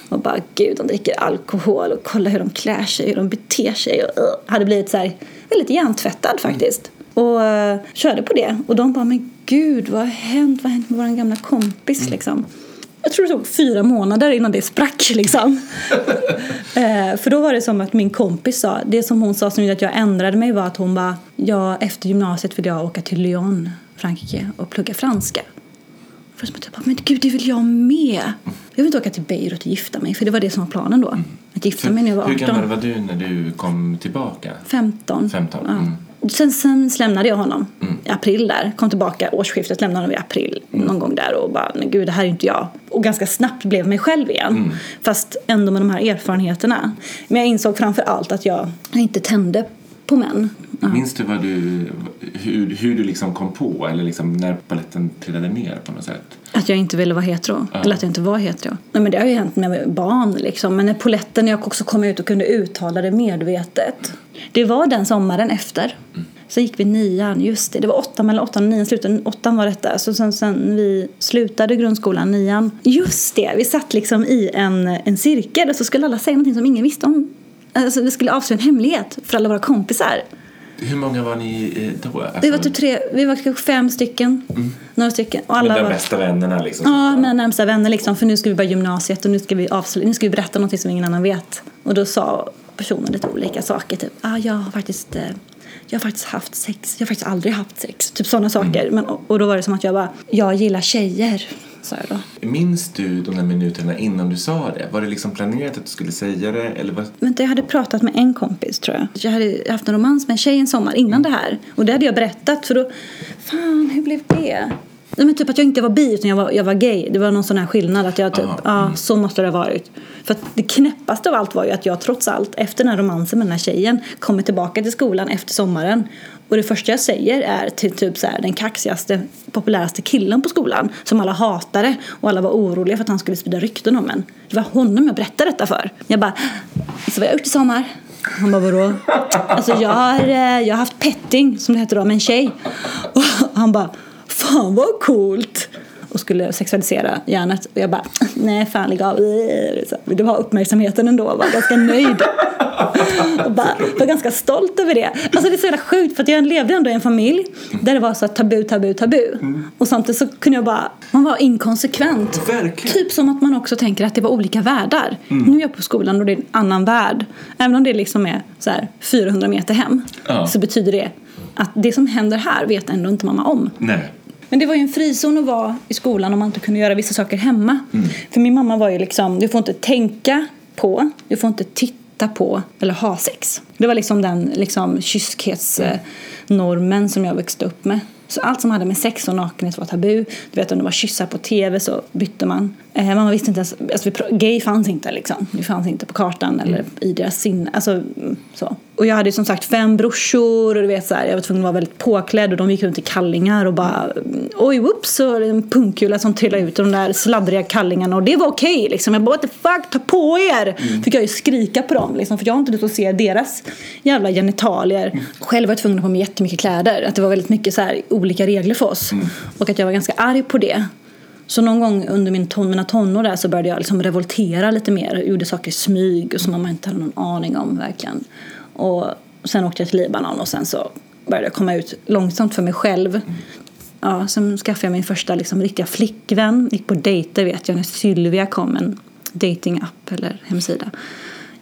Och bara gud de dricker alkohol och kolla hur de klär sig, hur de beter sig. Och, uh, hade blivit så här, väldigt hjärntvättad faktiskt. Mm. Och uh, körde på det. Och de bara men gud vad har hänt? Vad har hänt med vår gamla kompis mm. liksom? Jag tror det tog fyra månader innan det sprack *laughs* liksom. *laughs* eh, för då var det som att min kompis sa, det som hon sa som gjorde att jag ändrade mig var att hon bara, ja efter gymnasiet vill jag åka till Lyon, Frankrike och plugga franska. För som att jag bara, men gud det vill jag med. Jag vill inte åka till Beirut och gifta mig för det var det som var planen då. Att gifta mig när jag var 18. Hur gammal var du när du kom tillbaka? 15. 15. Mm. Ja. Sen, sen lämnade jag honom mm. i april där. Kom tillbaka årsskiftet, lämnade honom i april mm. någon gång där och bara, men gud det här är inte jag. Och ganska snabbt blev mig själv igen. Mm. Fast ändå med de här erfarenheterna. Men jag insåg framför allt att jag inte tände på män. Ja. Minns du, vad du hur, hur du liksom kom på eller liksom när paletten trillade ner på något sätt? Att jag inte ville vara hetero. Ja. Eller att jag inte var hetero. Nej, men det har ju hänt med barn liksom. Men när poletten jag också kom ut och kunde uttala det medvetet. Det var den sommaren efter. Mm. Så gick vi nian, just det. Det var åtta mellan åttan och nian slutade. Åttan var detta. Så sen, sen vi slutade grundskolan, nian. Just det, vi satt liksom i en, en cirkel och så skulle alla säga någonting som ingen visste om. Alltså vi skulle avslöja en hemlighet för alla våra kompisar. Hur många var ni eh, då? Alltså... Vi var typ tre, vi var kanske fem stycken. Mm. Några stycken. Och alla Med de var... bästa vännerna liksom? Ja, mina närmsta vänner liksom. För nu ska vi börja gymnasiet och nu ska vi avslöja, nu ska vi berätta något som ingen annan vet. Och då sa personen lite olika saker. Typ, ah, jag har faktiskt eh, jag har faktiskt haft sex. Jag har faktiskt aldrig haft sex. Typ sådana saker. Mm. Men, och då var det som att jag bara, jag gillar tjejer. Sa jag då. Minns du de där minuterna innan du sa det? Var det liksom planerat att du skulle säga det? Eller vad? Men jag hade pratat med en kompis tror jag. Jag hade haft en romans med en tjej en sommar innan mm. det här. Och det hade jag berättat för då, fan hur blev det? Nej, men typ att jag inte var bi utan jag var, jag var gay. Det var någon sån här skillnad. Att jag typ, ja, mm. så måste det ha varit. För det knäppaste av allt var ju att jag trots allt efter den här romansen med den här tjejen kommer tillbaka till skolan efter sommaren. Och det första jag säger är till typ så här, den kaxigaste, populäraste killen på skolan som alla hatade och alla var oroliga för att han skulle sprida rykten om en. Det var honom jag berättade detta för. Jag bara, så vad jag gjort i sommar? Han bara, vadå? Alltså jag har, eh, jag har haft petting, som det heter då, med en tjej. Och han bara, fan vad coolt! Och skulle sexualisera hjärnet. Och jag bara, nej fan lägg av. Du har uppmärksamheten ändå, var ganska nöjd. och bara, var ganska stolt över det. Alltså det är så jävla sjukt för att jag levde ändå i en familj där det var så tabu, tabu, tabu. Mm. Och samtidigt så kunde jag bara, man var inkonsekvent. Verkligen. Typ som att man också tänker att det var olika världar. Mm. Nu är jag på skolan och det är en annan värld. Även om det liksom är så här 400 meter hem ja. så betyder det att det som händer här vet ändå inte mamma om. Nej. Men det var ju en frizon att vara i skolan om man inte kunde göra vissa saker hemma. Mm. För min mamma var ju liksom, du får inte tänka på, du får inte titta på eller ha sex. Det var liksom den liksom, kyskhetsnormen som jag växte upp med. Så allt som hade med sex och nakenhet var tabu. Du vet om det var kyssar på tv så bytte man. Eh, mamma visste inte ens, alltså, gay fanns inte liksom. Det fanns inte på kartan eller mm. i deras sinne. Alltså, mm, så. Och jag hade som sagt fem brorsor och du vet så här, jag var tvungen att vara väldigt påklädd och de gick runt i kallingar och bara oj whoops och en punkkula som trillade ut de där sladdriga kallingarna och det var okej okay, liksom. Jag bara what the fuck, ta på er! Mm. Fick jag ju skrika på dem liksom för jag har inte lust att se deras jävla genitalier. Mm. Själv var jag tvungen att ha på mig jättemycket kläder. Att det var väldigt mycket så här, olika regler för oss. Mm. Och att jag var ganska arg på det. Så någon gång under min ton, mina tonår där så började jag liksom revoltera lite mer. Gjorde saker i smyg och som man inte hade någon aning om verkligen. Och sen åkte jag till Libanon och sen så började jag komma ut långsamt för mig själv. Ja, sen skaffade jag min första liksom, riktiga flickvän. Gick på dejter vet jag när Sylvia kom, en datingapp eller hemsida.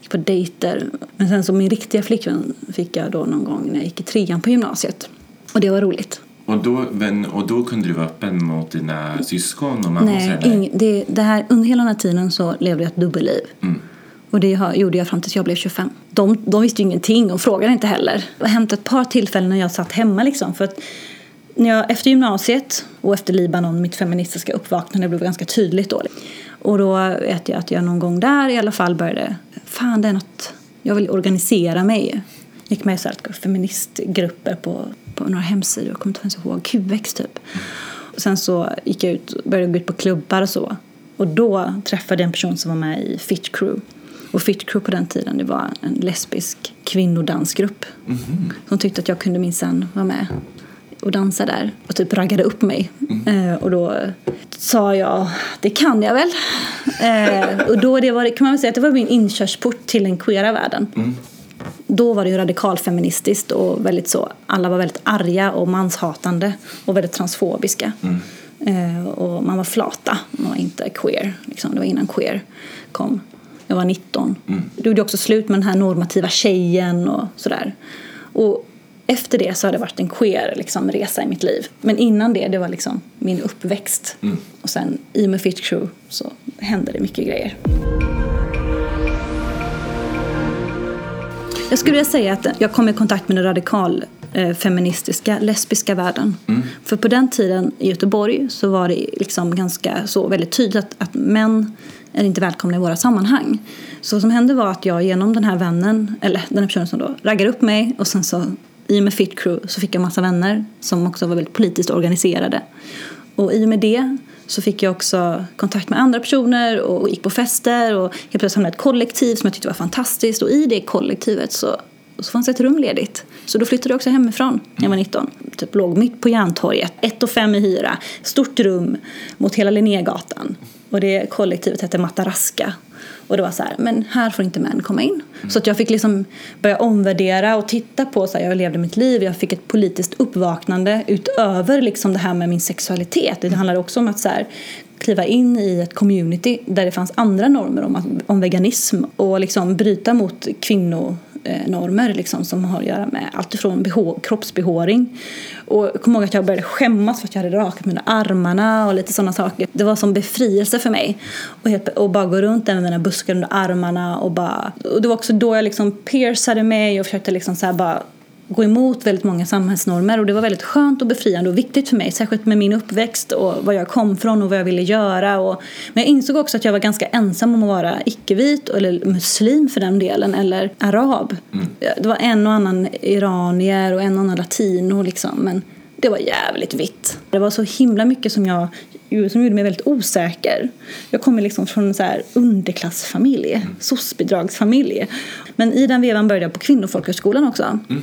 Gick på dejter. Men sen så min riktiga flickvän fick jag då någon gång när jag gick i trean på gymnasiet. Och det var roligt. Och då, men, och då kunde du vara öppen mot dina syskon och mamma? Nej, ing, det, det här, under hela den här tiden så levde jag ett dubbelliv. Mm. Och det gjorde jag fram tills jag blev 25. De, de visste ju ingenting och frågade inte heller. Det har hänt ett par tillfällen när jag satt hemma liksom. För att när jag, efter gymnasiet och efter Libanon, mitt feministiska uppvaknande blev ganska tydligt då. Och då vet jag att jag någon gång där i alla fall började, fan det är något, jag vill organisera mig. Gick med i så här feministgrupper på, på några hemsidor, jag kommer inte ens ihåg, QX typ. Och sen så gick jag ut, började gå ut på klubbar och så. Och då träffade jag en person som var med i Fit Crew. Och Fit Crew på den tiden det var en lesbisk kvinnodansgrupp. Mm. Som tyckte att jag kunde minsann vara med och dansa där. Och typ raggade upp mig. Mm. Eh, och då sa jag, det kan jag väl. Eh, och då det var, kan man säga att det var min inkörsport till den queera världen. Mm. Då var det ju radikalfeministiskt och väldigt så, alla var väldigt arga och manshatande och väldigt transfobiska. Mm. Eh, och man var flata, man var inte queer. Liksom. Det var innan queer kom. Jag var 19. Mm. Det gjorde också slut med den här normativa tjejen och sådär. Och efter det så har det varit en queer liksom, resa i mitt liv. Men innan det, det var liksom min uppväxt. Mm. Och sen i och med Fit Crew så hände det mycket grejer. Jag skulle vilja säga att jag kom i kontakt med den radikal eh, feministiska lesbiska världen. Mm. För på den tiden i Göteborg så var det liksom ganska så väldigt tydligt att, att män är inte välkomna i våra sammanhang. Så vad som hände var att jag genom den här vännen, eller den här personen som då raggade upp mig och sen så i och med Fit Crew så fick jag massa vänner som också var väldigt politiskt organiserade. Och i och med det så fick jag också kontakt med andra personer och gick på fester och helt plötsligt hamnade ett kollektiv som jag tyckte var fantastiskt och i det kollektivet så, så fanns ett rum ledigt. Så då flyttade jag också hemifrån när jag var 19. Typ låg mitt på Järntorget, ett och fem i hyra, stort rum mot hela Linnégatan. Och det kollektivet hette Mataraska och det var så här, men här får inte män komma in. Mm. Så att jag fick liksom börja omvärdera och titta på så här, jag levde mitt liv. Jag fick ett politiskt uppvaknande utöver liksom det här med min sexualitet. Det handlade också om att så här, kliva in i ett community där det fanns andra normer om, om veganism och liksom bryta mot kvinno Eh, normer liksom, som har att göra med allt ifrån kroppsbehåring. Och jag kommer ihåg att jag började skämmas för att jag hade rakat mina armarna och lite sådana saker. Det var som befrielse för mig. Och, helt, och bara gå runt där med mina buskar under armarna och bara... Och det var också då jag liksom piercade mig och försökte liksom så bara gå emot väldigt många samhällsnormer och det var väldigt skönt och befriande och viktigt för mig, särskilt med min uppväxt och var jag kom från och vad jag ville göra. Och, men jag insåg också att jag var ganska ensam om att vara icke-vit eller muslim för den delen eller arab. Mm. Det var en och annan iranier och en och annan latino liksom, men det var jävligt vitt. Det var så himla mycket som jag som gjorde mig väldigt osäker. Jag kommer liksom från en så här underklassfamilj, mm. soc-bidragsfamilj. Men i den vevan började jag på kvinnofolkhögskolan också. Mm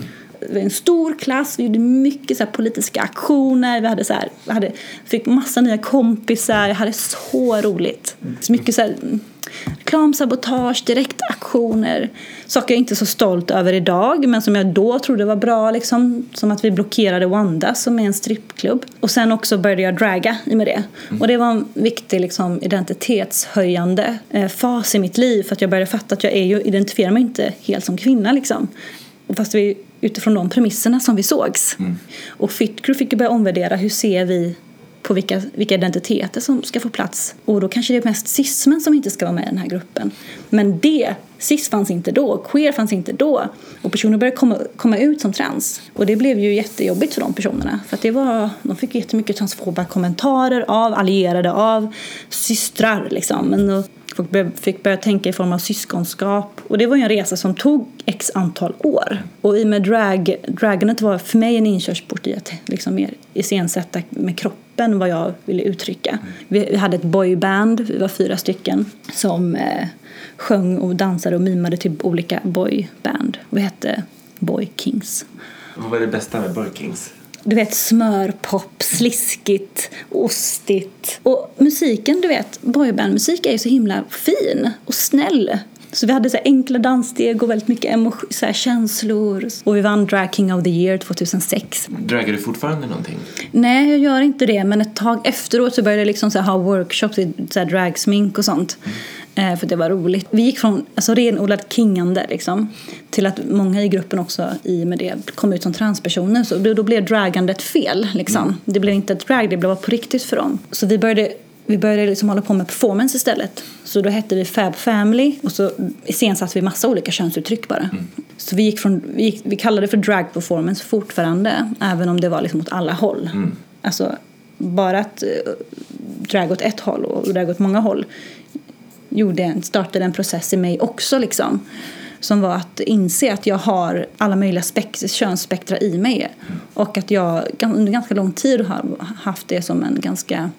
en stor klass, vi gjorde mycket så politiska aktioner, vi hade så här, hade, fick massa nya kompisar, jag hade så roligt. Så mycket så här, reklamsabotage, direktaktioner, saker jag inte är så stolt över idag men som jag då trodde var bra, liksom, som att vi blockerade Wanda som är en strippklubb. Och sen också började jag draga i med det. Mm. Och det var en viktig liksom, identitetshöjande eh, fas i mitt liv för att jag började fatta att jag är ju, identifierar mig inte helt som kvinna liksom. Och fast vi utifrån de premisserna som vi sågs. Mm. Och Fitcrew fick ju börja omvärdera hur ser vi på vilka, vilka identiteter som ska få plats. Och då kanske det är mest cismen som inte ska vara med i den här gruppen. Men det, cis fanns inte då, queer fanns inte då. Och personer började komma, komma ut som trans. Och det blev ju jättejobbigt för de personerna. För att det var, de fick jättemycket transfoba kommentarer av allierade, av systrar liksom. Men då, fick börja tänka i form av syskonskap. Och det var ju en resa som tog x antal år. Och i och med drag, dragonet var för mig en inkörsport i att liksom mer iscensätta med kroppen vad jag ville uttrycka. Vi, vi hade ett boyband, vi var fyra stycken, som eh, sjöng och dansade och mimade till olika boyband. Vi hette Boy Kings. Vad var det bästa med Boy Kings? Du vet smörpop, sliskigt, ostigt. Och musiken, du vet, boybandmusik är ju så himla fin och snäll. Så vi hade så enkla danssteg och väldigt mycket så här känslor. Och vi vann Drag King of the Year 2006. Draggar du fortfarande någonting? Nej, jag gör inte det. Men ett tag efteråt så började jag liksom så ha workshops i så dragsmink och sånt. Mm. Eh, för det var roligt. Vi gick från alltså, renodlat kingande liksom, till att många i gruppen också i med det kom ut som transpersoner. Så då blev dragandet fel. Liksom. Mm. Det blev inte ett drag, det blev på riktigt för dem. Så vi började vi började liksom hålla på med performance istället. Så då hette vi Fab Family och så iscensatte vi massa olika könsuttryck bara. Mm. Så vi, gick från, vi, gick, vi kallade det för drag performance fortfarande, även om det var liksom åt alla håll. Mm. Alltså, bara att uh, drag åt ett håll och drag åt många håll gjorde en, startade en process i mig också. Liksom, som var att inse att jag har alla möjliga spek- könsspektra i mig. Och att jag under ganska lång tid har haft det som en ganska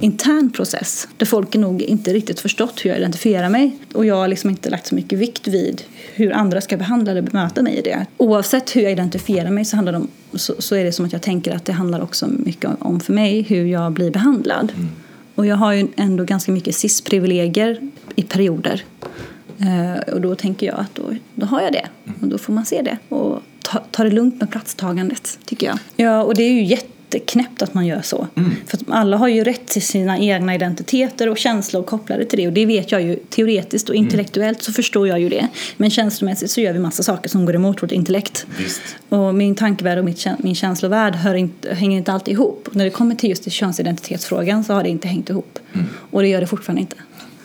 intern process där folk nog inte riktigt förstått hur jag identifierar mig och jag har liksom inte lagt så mycket vikt vid hur andra ska behandla eller bemöta mig i det. Oavsett hur jag identifierar mig så, handlar det om, så, så är det som att jag tänker att det handlar också mycket om för mig hur jag blir behandlad. Mm. Och jag har ju ändå ganska mycket cis-privilegier i perioder. Eh, och då tänker jag att då, då har jag det. Och då får man se det. Och ta, ta det lugnt med platstagandet, tycker jag. Ja, och det är ju jätteknäppt att man gör så. Mm. För alla har ju rätt till sina egna identiteter och känslor kopplade till det. Och det vet jag ju teoretiskt och mm. intellektuellt så förstår jag ju det. Men känslomässigt så gör vi massa saker som går emot vårt intellekt. Visst. Och min tankevärld och mitt, min känslovärld hör inte, hänger inte alltid ihop. Och när det kommer till just könsidentitetsfrågan så har det inte hängt ihop. Mm. Och det gör det fortfarande inte.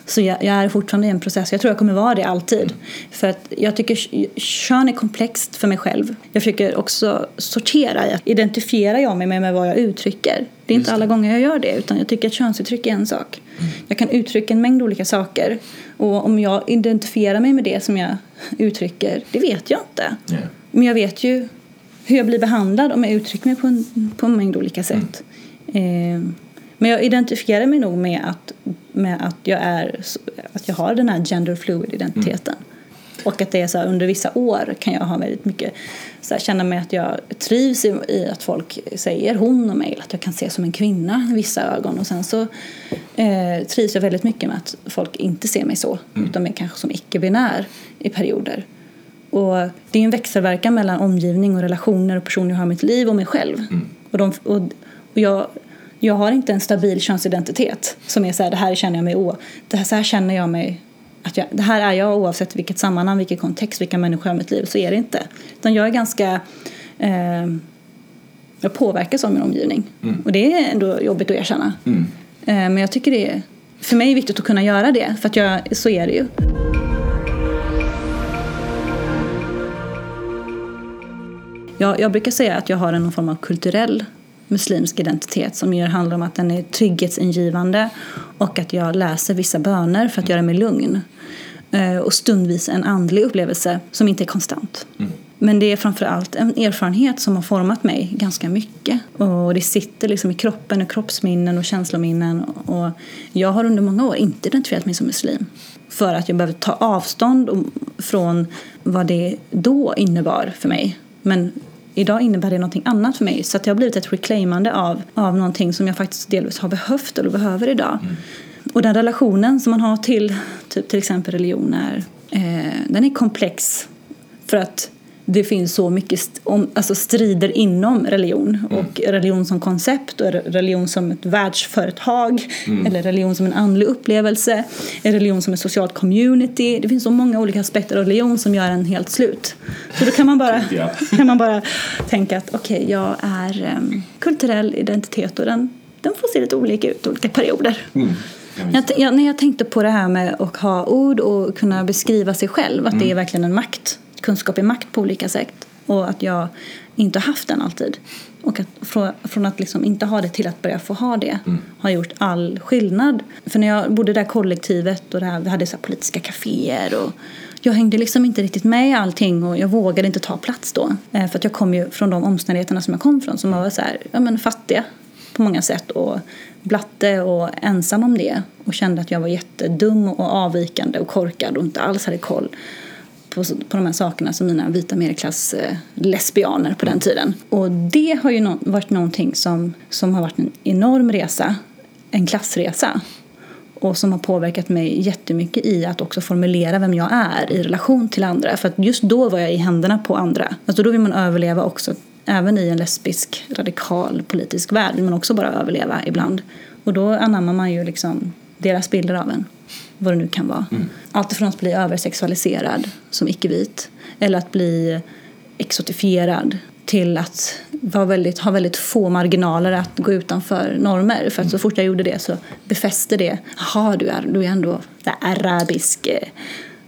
Så jag, jag, är fortfarande i en process. Jag tror jag kommer vara det alltid. För att jag tycker kön är komplext för mig själv. Jag försöker också sortera. Identifierar jag mig med, med vad jag uttrycker? Det är inte alla gånger jag gör det. Utan jag tycker att könsuttryck är en sak. Mm. Jag kan uttrycka en mängd olika saker. Och om jag identifierar mig med det som jag uttrycker, det vet jag inte. Yeah. Men jag vet ju hur jag blir behandlad om jag uttrycker mig på en, på en mängd olika sätt. Mm. Eh, men jag identifierar mig nog med att, med att, jag, är, att jag har den här gender fluid identiteten. Mm. Och att det är så här, under vissa år kan jag ha väldigt mycket så här, känna mig att jag trivs i, i, att folk säger hon om mig, att jag kan se som en kvinna i vissa ögon. Och sen så eh, trivs jag väldigt mycket med att folk inte ser mig så, mm. utan mer kanske som icke-binär i perioder. Och det är en växelverkan mellan omgivning och relationer och personer jag har i mitt liv och mig själv. Mm. Och, de, och, och jag jag har inte en stabil könsidentitet som är så här, det här känner jag mig å, det här, så här känner jag mig att jag, det här är jag oavsett vilket sammanhang, vilken kontext, vilka människor jag har i mitt liv, så är det inte. Utan jag är ganska, eh, jag påverkas av min omgivning. Mm. Och det är ändå jobbigt att erkänna. Mm. Eh, men jag tycker det är, för mig är viktigt att kunna göra det, för att jag, så är det ju. Jag, jag brukar säga att jag har en form av kulturell muslimsk identitet som ju handlar om att den är trygghetsingivande och att jag läser vissa böner för att göra mig lugn. Eh, och stundvis en andlig upplevelse som inte är konstant. Mm. Men det är framför allt en erfarenhet som har format mig ganska mycket. Och det sitter liksom i kroppen och kroppsminnen och känslominnen. Och jag har under många år inte identifierat mig som muslim. För att jag behöver ta avstånd från vad det då innebar för mig. Men Idag innebär det någonting annat för mig. Så att det har blivit ett reclaimande av, av någonting som jag faktiskt delvis har behövt eller behöver idag. Mm. Och den relationen som man har till typ, till exempel religioner, eh, den är komplex. För att det finns så mycket st om, alltså strider inom religion mm. och religion som koncept och religion som ett världsföretag mm. eller religion som en andlig upplevelse, religion som ett socialt community. Det finns så många olika aspekter av religion som gör en helt slut. Så då kan man bara, *laughs* kan man bara tänka att okej, okay, jag är um, kulturell identitet och den, den får se lite olika ut olika perioder. Mm. Jag, jag, när jag tänkte på det här med att ha ord och kunna beskriva sig själv, att det är mm. verkligen en makt kunskap är makt på olika sätt och att jag inte har haft den alltid. Och att från, från att liksom inte ha det till att börja få ha det mm. har gjort all skillnad. För när jag bodde där kollektivet och det här, vi hade så politiska kaféer och jag hängde liksom inte riktigt med i allting och jag vågade inte ta plats då. Eh, för att jag kom ju från de omständigheterna som jag kom från som var så här, ja men fattiga på många sätt och blatte och ensam om det och kände att jag var jättedum och avvikande och korkad och inte alls hade koll på, på de här sakerna som mina vita medelklass-lesbianer eh, på den tiden. Och det har ju no varit någonting som, som har varit en enorm resa, en klassresa och som har påverkat mig jättemycket i att också formulera vem jag är i relation till andra. För att just då var jag i händerna på andra. Alltså då vill man överleva också, även i en lesbisk, radikal politisk värld vill man också bara överleva ibland. Och då anammar man ju liksom deras bilder av en vad det nu kan vara. Mm. Allt från att bli översexualiserad som icke-vit eller att bli exotifierad till att vara väldigt, ha väldigt få marginaler att gå utanför normer. För att så fort jag gjorde det så befäste det. Jaha, du är, du är ändå arabisk.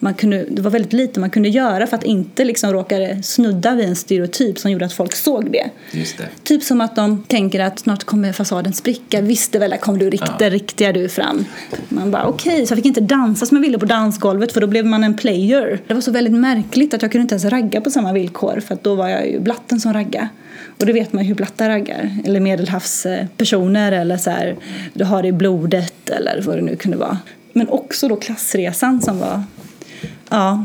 Man kunde, det var väldigt lite man kunde göra för att inte liksom råka snudda vid en stereotyp som gjorde att folk såg det. Det. Typ som att de tänker att snart kommer fasaden spricka. Visste väl, kom du riktigt, Ja. riktiga du fram. Man bara okej, så jag fick inte dansa som jag ville på dansgolvet för då blev man en player. Det var så väldigt märkligt att jag kunde inte ens ragga på samma villkor för att då var jag ju blatten som ragga. Och det vet man ju hur blattar raggar. Eller medelhavspersoner eller så här, du har det i blodet eller vad det nu kunde vara. Men också då klassresan som var, ja.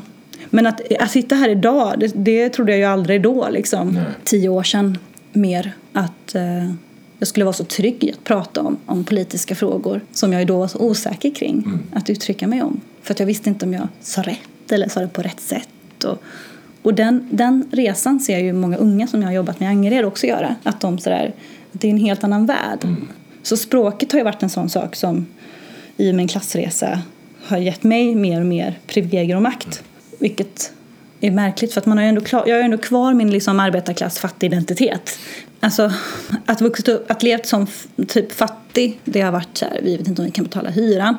Men att, att sitta här idag, det, det trodde jag ju aldrig då liksom. Nej. Tio år sedan mer att eh, jag skulle vara så trygg i att prata om, om politiska frågor som jag då var så osäker kring att uttrycka mig om. För att jag visste inte om jag sa rätt eller sa det på rätt sätt. Och, och den, den resan ser ju många unga som jag har jobbat med i Angered också göra. Att de sådär, det är en helt annan värld. Så språket har ju varit en sån sak som i min klassresa har gett mig mer och mer privilegier och makt. Vilket är märkligt för att man har ändå klar, jag har ändå kvar min liksom arbetarklass fattigidentitet. Alltså att vuxit upp, att levt som typ fattig, det har varit så här, vi vet inte om vi kan betala hyran.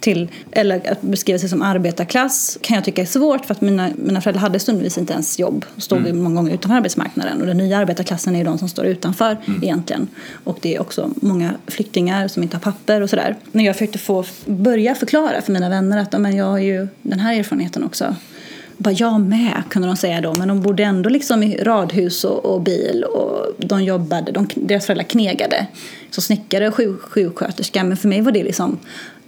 Till, eller att beskriva sig som arbetarklass kan jag tycka är svårt för att mina, mina föräldrar hade stundvis inte ens jobb stod mm. många gånger utanför arbetsmarknaden. Och den nya arbetarklassen är ju de som står utanför egentligen. Och det är också många flyktingar som inte har papper och sådär. När jag försökte få börja förklara för mina vänner att men jag har ju den här erfarenheten också. Bara jag med, kunde de säga då. Men de bodde ändå liksom i radhus och, och bil och de jobbade. De, deras föräldrar knegade. Så snickare och sjuk, sjuksköterska. Men för mig var det liksom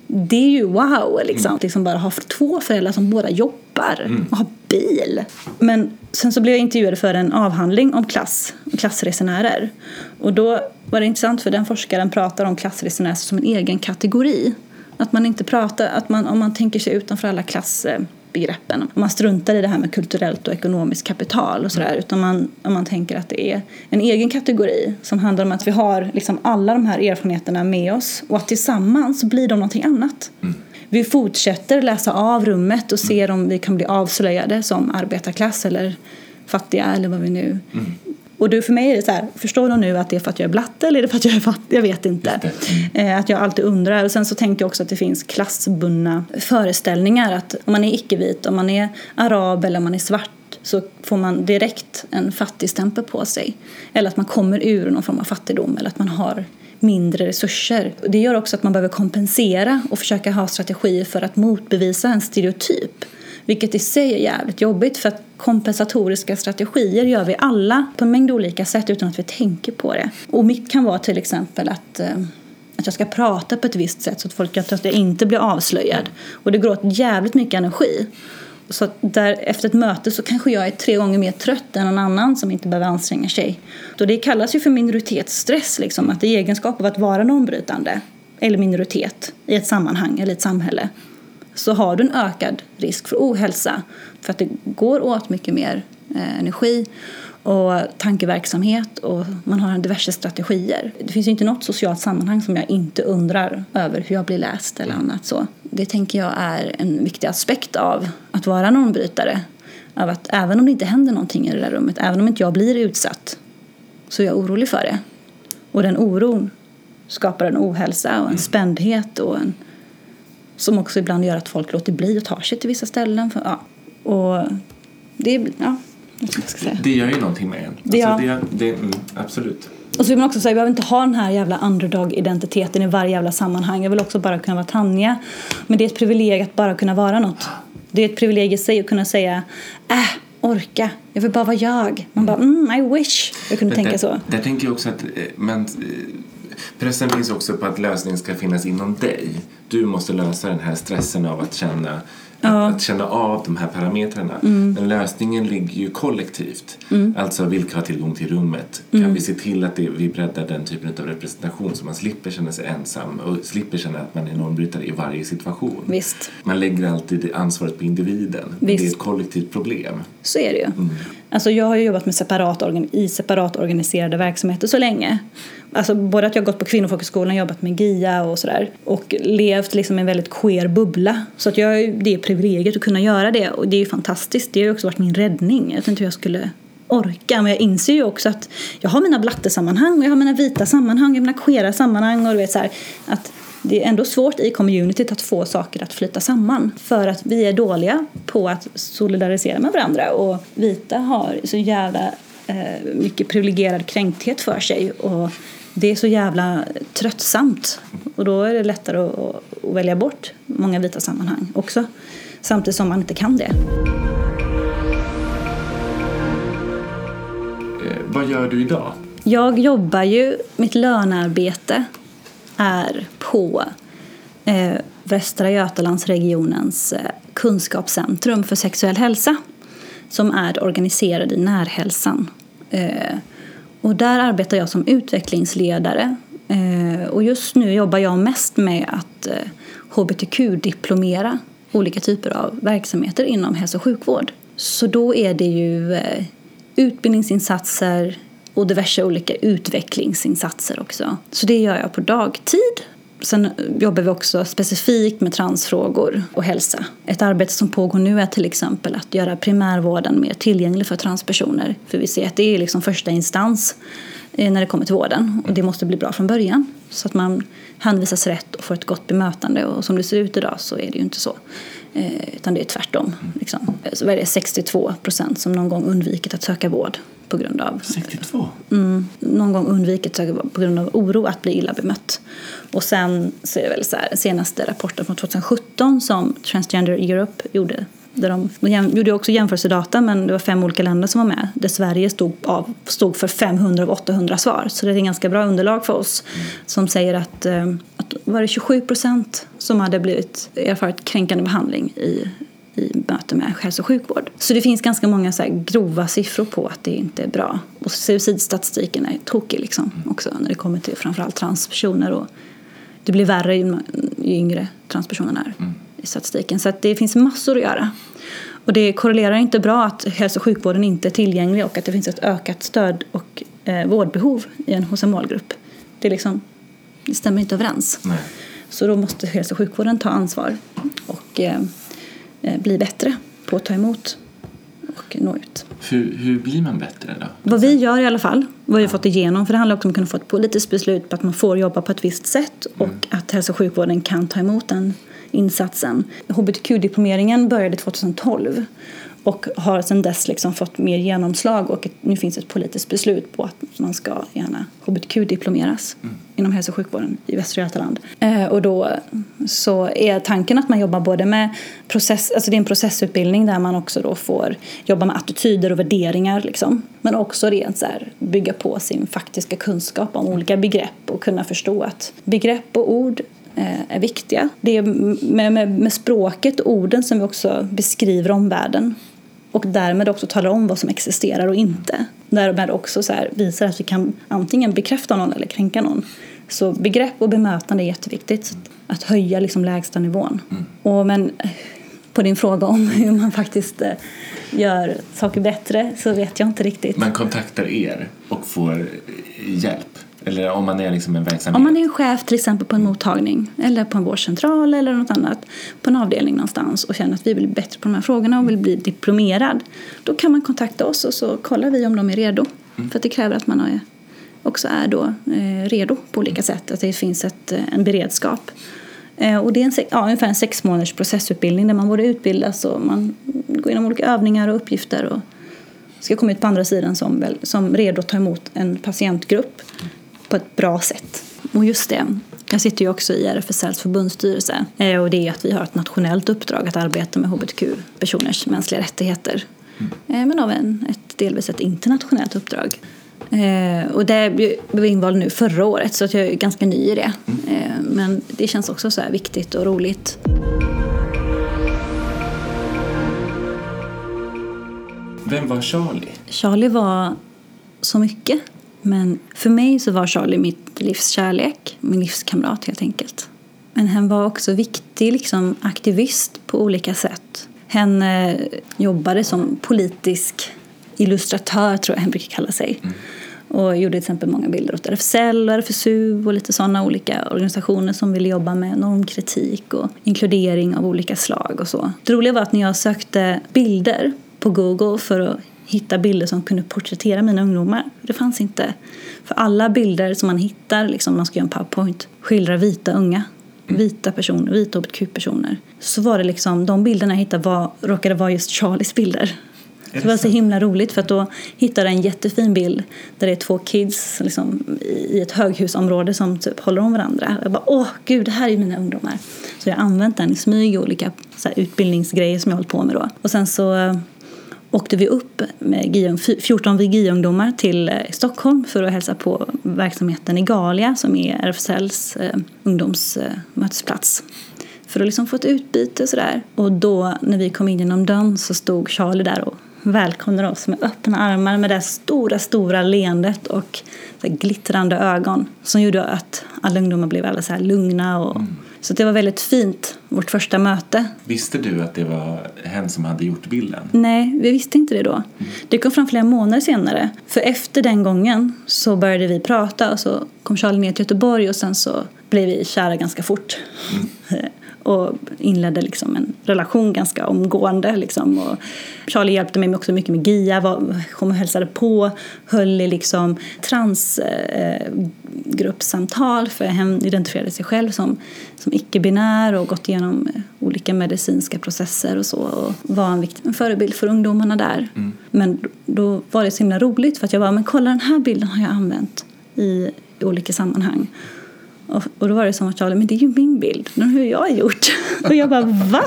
det är ju wow liksom. Mm. liksom bara ha två föräldrar som båda jobbar Mm. och har bil. Men sen så blev jag intervjuad för en avhandling om klass, klassresenärer. Och då var det intressant för den forskaren pratar om klassresenärer som en egen kategori. Att man inte pratar, att man, om man tänker sig utanför alla klassbegreppen. Om man struntar i det här med kulturellt och ekonomiskt kapital och sådär. Utan man, om man tänker att det är en egen kategori som handlar om att vi har liksom alla de här erfarenheterna med oss och att tillsammans blir de någonting annat. Vi fortsätter läsa av rummet och ser om vi kan bli avslöjade som arbetarklass eller fattiga eller vad vi nu och du, för mig är det så här, förstår du nu att det är för att jag är blatte eller är det för att jag är fattig? Jag vet inte. Eh, att jag alltid undrar. Och sen så tänker jag också att det finns klassbundna föreställningar. Att om man är icke-vit, om man är arab eller om man är svart så får man direkt en fattigstämpel på sig. Eller att man kommer ur någon form av fattigdom eller att man har mindre resurser. Det gör också att man behöver kompensera och försöka ha strategier för att motbevisa en stereotyp. Vilket i sig är jävligt jobbigt för att kompensatoriska strategier gör vi alla på en mängd olika sätt utan att vi tänker på det. Och mitt kan vara till exempel att, eh, att jag ska prata på ett visst sätt så att folk kan tro att jag inte blir avslöjad. Och det går åt jävligt mycket energi. Så att där, efter ett möte så kanske jag är tre gånger mer trött än någon annan som inte behöver anstränga sig. Och det kallas ju för minoritetsstress, liksom, att i egenskap av att vara normbrytande eller minoritet i ett sammanhang eller ett samhälle så har du en ökad risk för ohälsa för att det går åt mycket mer eh, energi och tankeverksamhet och man har diverse strategier. Det finns ju inte något socialt sammanhang som jag inte undrar över hur jag blir läst eller annat så. Det tänker jag är en viktig aspekt av att vara normbrytare. Av att även om det inte händer någonting i det där rummet, även om inte jag blir utsatt så är jag orolig för det. Och den oron skapar en ohälsa och en spändhet och en som också ibland gör att folk låter bli att ta sig till vissa ställen. För, ja. Och det är, ja, jag. Det gör ju någonting med en. Det Alltså, gör- det, det, mm, absolut. Och så vill man också säga, vi behöver inte ha den här jävla underdog-identiteten i varje jävla sammanhang. Jag vill också bara kunna vara Tanja. Men det är ett privilegium att bara kunna vara något. Det är ett privilegium i sig att kunna säga, äh, orka, jag vill bara vara jag. Man bara, mm, I wish jag kunde tänka där, så. Där tänker jag också att eh, men, eh, pressen finns också på att lösningen ska finnas inom dig. Du måste lösa den här stressen av att känna att, att känna av de här parametrarna. Mm. Men lösningen ligger ju kollektivt. Alltså vilka har tillgång till rummet? Mm. Kan vi se till att det, vi breddar den typen av representation så man slipper känna sig ensam och slipper känna att man är normbrytare i varje situation. Visst. Man lägger alltid ansvaret på individen. Visst. Det är ett kollektivt problem. Så är det ju. Alltså jag har jobbat med separat i separat organiserade verksamheter så länge. Alltså både att jag har gått på kvinnofolkhögskolan, jobbat med GIA och sådär. Och levt liksom i en väldigt queer bubbla. Så att jag har ju det privilegiet att kunna göra det. Och det är ju fantastiskt. Det har ju också varit min räddning. Jag vet inte hur jag skulle orka. Men jag inser ju också att jag har mina blattesammanhang och jag har mina vita sammanhang, jag har mina queera sammanhang och du vet så här, att det är ändå svårt i communityt att få saker att flyta samman för att vi är dåliga på att solidarisera med varandra och vita har så jävla eh, mycket privilegierad kränkthet för sig och det är så jävla tröttsamt och då är det lättare att, att välja bort många vita sammanhang också samtidigt som man inte kan det. Eh, vad gör du idag? Jag jobbar ju, mitt lönearbete är på eh, Västra Götalandsregionens eh, kunskapscentrum för sexuell hälsa som är organiserad i Närhälsan. Eh, och där arbetar jag som utvecklingsledare eh, och just nu jobbar jag mest med att eh, hbtq-diplomera olika typer av verksamheter inom hälso och sjukvård. Så då är det ju eh, utbildningsinsatser, och diverse olika utvecklingsinsatser också. Så det gör jag på dagtid. Sen jobbar vi också specifikt med transfrågor och hälsa. Ett arbete som pågår nu är till exempel att göra primärvården mer tillgänglig för transpersoner. För vi ser att det är liksom första instans eh, när det kommer till vården och det måste bli bra från början. Så att man hänvisas rätt och får ett gott bemötande och som det ser ut idag så är det ju inte så. Eh, utan det är tvärtom. Liksom. Så är det 62 procent som någon gång undvikit att söka vård på grund av 62? Mm, någon gång undvikit på grund av oro att bli illa bemött. Och sen så är det väl så här, senaste rapporten från 2017 som Transgender Europe gjorde där de, de gjorde också jämförelsedata men det var fem olika länder som var med där Sverige stod, av, stod för 500 av 800 svar. Så det är ett ganska bra underlag för oss mm. som säger att, eh, att var det 27 procent som hade blivit erfarit kränkande behandling i i möte med hälso och sjukvård. Så det finns ganska många så grova siffror på att det inte är bra. Och suicidstatistiken är tokig liksom också när det kommer till framförallt transpersoner. Och det blir värre ju yngre transpersonerna är mm. i statistiken. Så det finns massor att göra. Och det korrelerar inte bra att hälso och sjukvården inte är tillgänglig och att det finns ett ökat stöd och eh, vårdbehov i en, hos en målgrupp. Det, liksom, det stämmer inte överens. Nej. Så då måste hälso och sjukvården ta ansvar. Och, eh, bli bättre på att ta emot och nå ut. Hur, hur blir man bättre då? Vad vi gör i alla fall, vad vi har fått igenom, för det handlar också om att kunna få ett politiskt beslut på att man får jobba på ett visst sätt och mm. att hälso och sjukvården kan ta emot den insatsen. HBTQ-diplomeringen började 2012 och har sedan dess liksom fått mer genomslag och nu finns ett politiskt beslut på att man ska gärna hbtq-diplomeras mm. inom hälso och sjukvården i Västra Götaland. Eh, och då så är tanken att man jobbar både med process, alltså det är en processutbildning där man också då får jobba med attityder och värderingar liksom. Men också rent så här, bygga på sin faktiska kunskap om olika begrepp och kunna förstå att begrepp och ord eh, är viktiga. Det är med, med, med språket och orden som vi också beskriver omvärlden och därmed också talar om vad som existerar och inte. Därmed också så visar att vi kan antingen bekräfta någon eller kränka någon. Så begrepp och bemötande är jätteviktigt. Att höja liksom lägsta nivån. Mm. Och men på din fråga om *laughs* hur man faktiskt eh, gör saker bättre så vet jag inte riktigt. Man kontaktar er och får hjälp? Eller om man är liksom en verksamhet? Om man är en chef till exempel på en mottagning eller på en vårdcentral eller något annat på en avdelning någonstans och känner att vi vill bli bättre på de här frågorna och vill bli diplomerad då kan man kontakta oss och så kollar vi om de är redo. Mm. För det kräver att man också är då, eh, redo på olika sätt, att det finns ett, eh, en beredskap. Eh, och det är en, ja, ungefär en sex månaders processutbildning där man både utbildas och man går igenom olika övningar och uppgifter och ska komma ut på andra sidan som, som redo att ta emot en patientgrupp på ett bra sätt. Och just det, jag sitter ju också i RFSLs förbundsstyrelse eh, och det är att vi har ett nationellt uppdrag att arbeta med hbtq-personers mänskliga rättigheter. Mm. Men av en, ett, delvis ett internationellt uppdrag. Eh, och det blev invald nu förra året så jag är ganska ny i det. Mm. men det känns också så här viktigt och roligt. Vem var Charlie? Charlie var så mycket. Men för mig så var Charlie mitt livs kärlek, min livskamrat helt enkelt. Men han var också viktig liksom, aktivist på olika sätt. Han eh, jobbade som politisk illustratör, tror jag han brukar kalla sig. Mm. Och gjorde till exempel många bilder åt RFSL och RFSU och lite sådana olika organisationer som ville jobba med normkritik och inkludering av olika slag och så. Det roliga var att när jag sökte bilder på Google för att hitta bilder som kunde porträttera mina ungdomar. Det fanns inte. För alla bilder som man hittar, liksom man ska göra en powerpoint, skildrar vita unga vita personer, vita hbtq-personer. Så var det liksom, de bilderna jag hittade var, råkade vara just Charlies bilder. Det, det var så himla roligt för att då hittade jag en jättefin bild där det är två kids liksom, i ett höghusområde som typ håller om varandra. Jag bara åh gud, det här är mina ungdomar. Så jag har använt den i smyg i olika så här, utbildningsgrejer som jag hållit på med då. Och sen så åkte vi upp med 14 VGI-ungdomar till eh, Stockholm för att hälsa på verksamheten i Galia som är RFSLs eh, ungdomsmötesplats. Eh, för att liksom få ett utbyte och sådär. Och då när vi kom in genom dörren så stod Charlie där och välkomnade oss med öppna armar med det stora, stora leendet och glittrande ögon som gjorde att alla ungdomar blev alldeles så lugna. Och, mm. Så det var väldigt fint, vårt första möte. Visste du att det var hen som hade gjort bilden? Nej, vi visste inte det då. Mm. Det kom fram flera månader senare. För efter den gången så började vi prata och så kom Charlie ner till Göteborg och sen så blev vi kära ganska fort. Mm. *laughs* och inledde liksom en relation ganska omgående. Liksom. Och Charlie hjälpte mig också mycket med GIA, var, kom och hälsade på, höll i liksom transgruppsamtal eh, för han identifierade sig själv som, som icke-binär och gått igenom eh, olika medicinska processer och så och var en viktig en förebild för ungdomarna där. Mm. Men då var det så himla roligt för att jag bara, men kolla den här bilden har jag använt i olika sammanhang. Och, och då var det som att Charlie, men det är ju min bild, den har jag gjort. *laughs* och jag bara, va?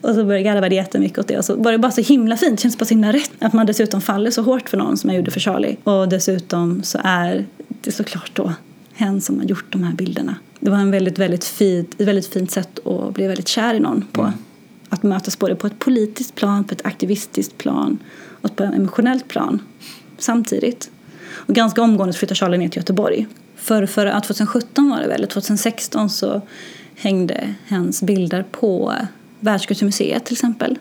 Och så började jag garva jättemycket åt det. Och så var det bara så himla fint, det känns bara så himla rätt. Att man dessutom faller så hårt för någon som jag gjorde för Charlie. Och dessutom så är det såklart då hen som har gjort de här bilderna. Det var en väldigt, väldigt fint, ett väldigt fint sätt att bli väldigt kär i någon på. Mm. Att mötas både på ett politiskt plan, på ett aktivistiskt plan och på ett emotionellt plan samtidigt. Och ganska omgående flyttade Charlie ner till Göteborg för, för 2017 var det väl, 2016 så hängde hans bilder på Världskulturmuseet till exempel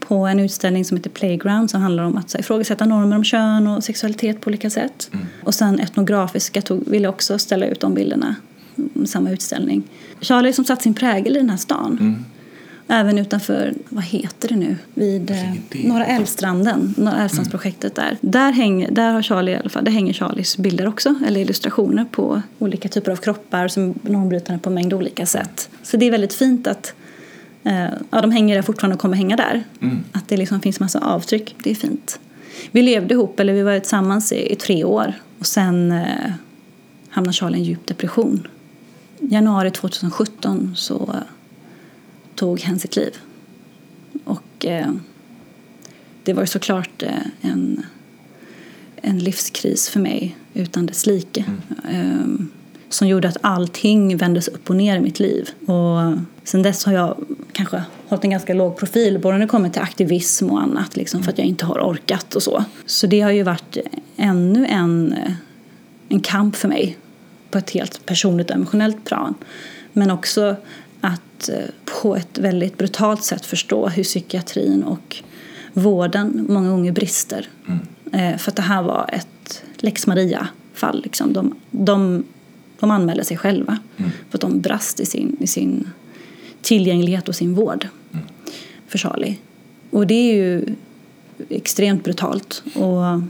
på en utställning som heter Playground som handlar om att så, ifrågasätta normer om kön och sexualitet på olika sätt. Mm. Och sen Etnografiska tog, ville också ställa ut de bilderna samma utställning. Charlie som satt sin prägel i den här stan. Mm. Även utanför, vad heter det nu, vid eh, Norra Älvstranden, Norra Älvstrandsprojektet mm. där. Där, hänger, där har Charlie i alla fall, där hänger Charlies bilder också, eller illustrationer på olika typer av kroppar som normbrytande på en mängd olika sätt. Så det är väldigt fint att eh, ja, de hänger där fortfarande och kommer hänga där. Mm. Att det liksom finns massa avtryck, det är fint. Vi levde ihop, eller vi var tillsammans i, i tre år och sen eh, hamnade Charlie i en djup depression. Januari 2017 så tog hen sitt liv. Och eh, det var såklart eh, en, en livskris för mig utan dess like. Mm. Eh, som gjorde att allting vändes upp och ner i mitt liv. Och sen dess har jag kanske hållit en ganska låg profil både när det kommer till aktivism och annat liksom, för att jag inte har orkat och så. Så det har ju varit ännu en, en kamp för mig på ett helt personligt och emotionellt plan. Men också att eh, på ett väldigt brutalt sätt förstå hur psykiatrin och vården många gånger brister. Mm. Eh, för att det här var ett lex Maria-fall. Liksom. De, de, de anmälde sig själva mm. för att de brast i sin, i sin tillgänglighet och sin vård mm. för Charlie. Och det är ju extremt brutalt och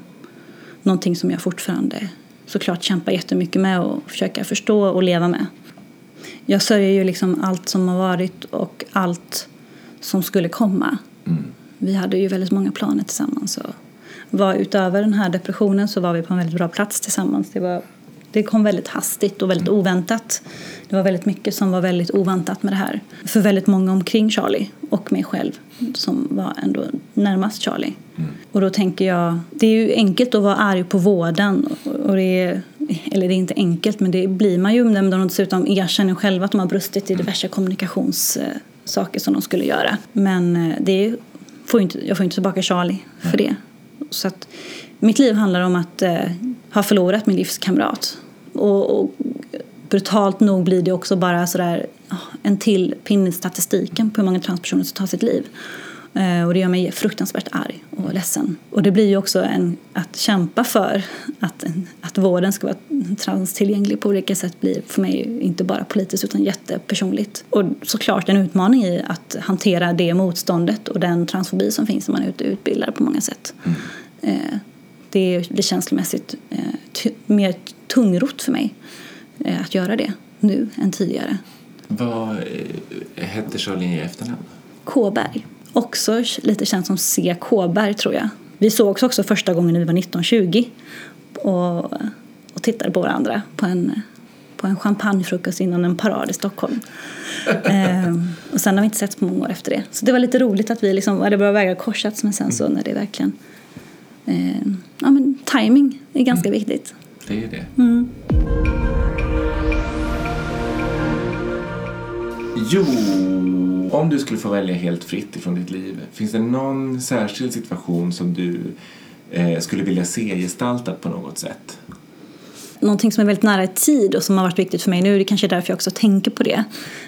någonting som jag fortfarande såklart kämpar jättemycket med och försöker förstå och leva med jag sörjer ju liksom allt som har varit och allt som skulle komma. Mm. Vi hade ju väldigt många planer tillsammans. Och var, utöver den här depressionen så var vi på en väldigt bra plats tillsammans. Det, var, det kom väldigt hastigt och väldigt mm. oväntat. Det var väldigt mycket som var väldigt oväntat med det här. För väldigt många omkring Charlie och mig själv som var ändå närmast Charlie. Mm. Och då tänker jag, det är ju enkelt att vara arg på vården och det är eller det är inte enkelt, men det blir man ju när de dessutom erkänner själva att de har brustit i diverse kommunikationssaker som de skulle göra. Men eh, det får inte, jag får inte tillbaka Charlie för det. Så att mitt liv handlar om att eh, ha förlorat min livskamrat. Och, och, brutalt nog blir det också bara sådär en till pinne i statistiken på hur många transpersoner som tar sitt liv. Eh, och det gör mig fruktansvärt arg och ledsen. Och det blir ju också en, att kämpa för att, att vården ska vara transtillgänglig på olika sätt blir för mig inte bara politiskt utan jättepersonligt. Och såklart en utmaning i att hantera det motståndet och den transfobi som finns när man är ute och utbildar på många sätt. Mm. Eh, det blir känslomässigt eh, mer tungrot för mig att göra det nu än tidigare. Vad eh, hette Charlene i efternamn? Kåberg. Också lite känt som C. Kåberg tror jag. Vi sågs också första gången när vi var 1920 och, och tittade på varandra på en, på en champagnefrukost innan en parad i Stockholm. *laughs* ehm, och sen har vi inte setts på många år efter det. Så det var lite roligt att vi liksom, hade våra vägar korsats men sen så när det verkligen eh, ja, men timing är ganska mm. viktigt. Det är det. Mm. Jo, om du skulle få välja helt fritt ifrån ditt liv, finns det någon särskild situation som du eh, skulle vilja se gestaltat på något sätt? Någonting som är väldigt nära i tid och som har varit viktigt för mig nu, det är därför jag också tänker på det,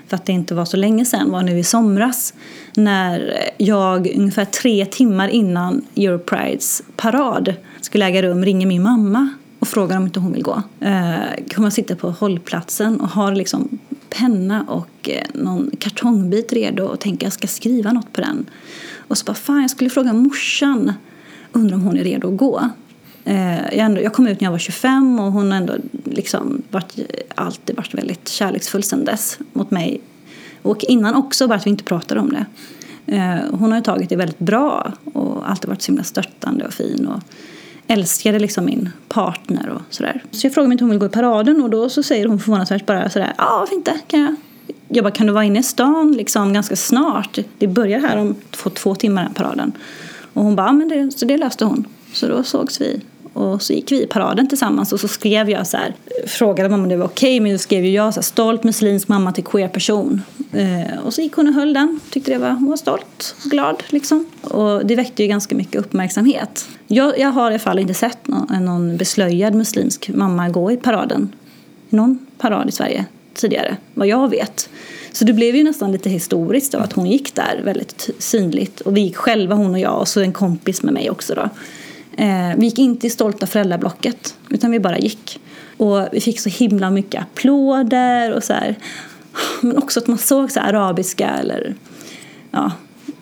för att det inte var så länge sedan, var nu i somras när jag ungefär tre timmar innan Europrides parad skulle äga rum ringer min mamma och frågar om inte hon vill gå. Eh, kommer sitta på hållplatsen och har liksom penna och eh, någon kartongbit redo och tänker jag ska skriva något på den. Och så bara, fan jag skulle fråga morsan, undrar om hon är redo att gå. Eh, jag, ändå, jag kom ut när jag var 25 och hon har ändå liksom varit, alltid varit väldigt kärleksfull sedan dess mot mig. Och innan också, bara att vi inte pratade om det. Eh, hon har ju tagit det väldigt bra och alltid varit så himla stöttande och fin. Och, älskade liksom min partner och sådär. Så jag frågade om inte hon vill gå i paraden och då så säger hon förvånansvärt bara sådär, ja varför inte, kan jag? Jag bara, kan du vara inne i stan liksom ganska snart? Det börjar här om två, två timmar den paraden. Och hon bara, ja men det, så det löste hon. Så då sågs vi och så gick vi i paraden tillsammans och så skrev jag så här, frågade mamma om det var okej okay, men då skrev jag så här, stolt muslimsk mamma till queer person. Eh, och så gick hon och höll den, tyckte det var, hon var stolt och glad liksom. Och det väckte ju ganska mycket uppmärksamhet. Jag, jag har i alla fall inte sett någon, någon beslöjad muslimsk mamma gå i paraden. Någon parad i Sverige tidigare, vad jag vet. Så det blev ju nästan lite historiskt av att hon gick där väldigt synligt. Och vi gick själva, hon och jag, och så en kompis med mig också då. Eh, vi gick inte i stolta föräldrablocket utan vi bara gick. Och vi fick så himla mycket applåder och så här. Men också att man såg så arabiska eller ja,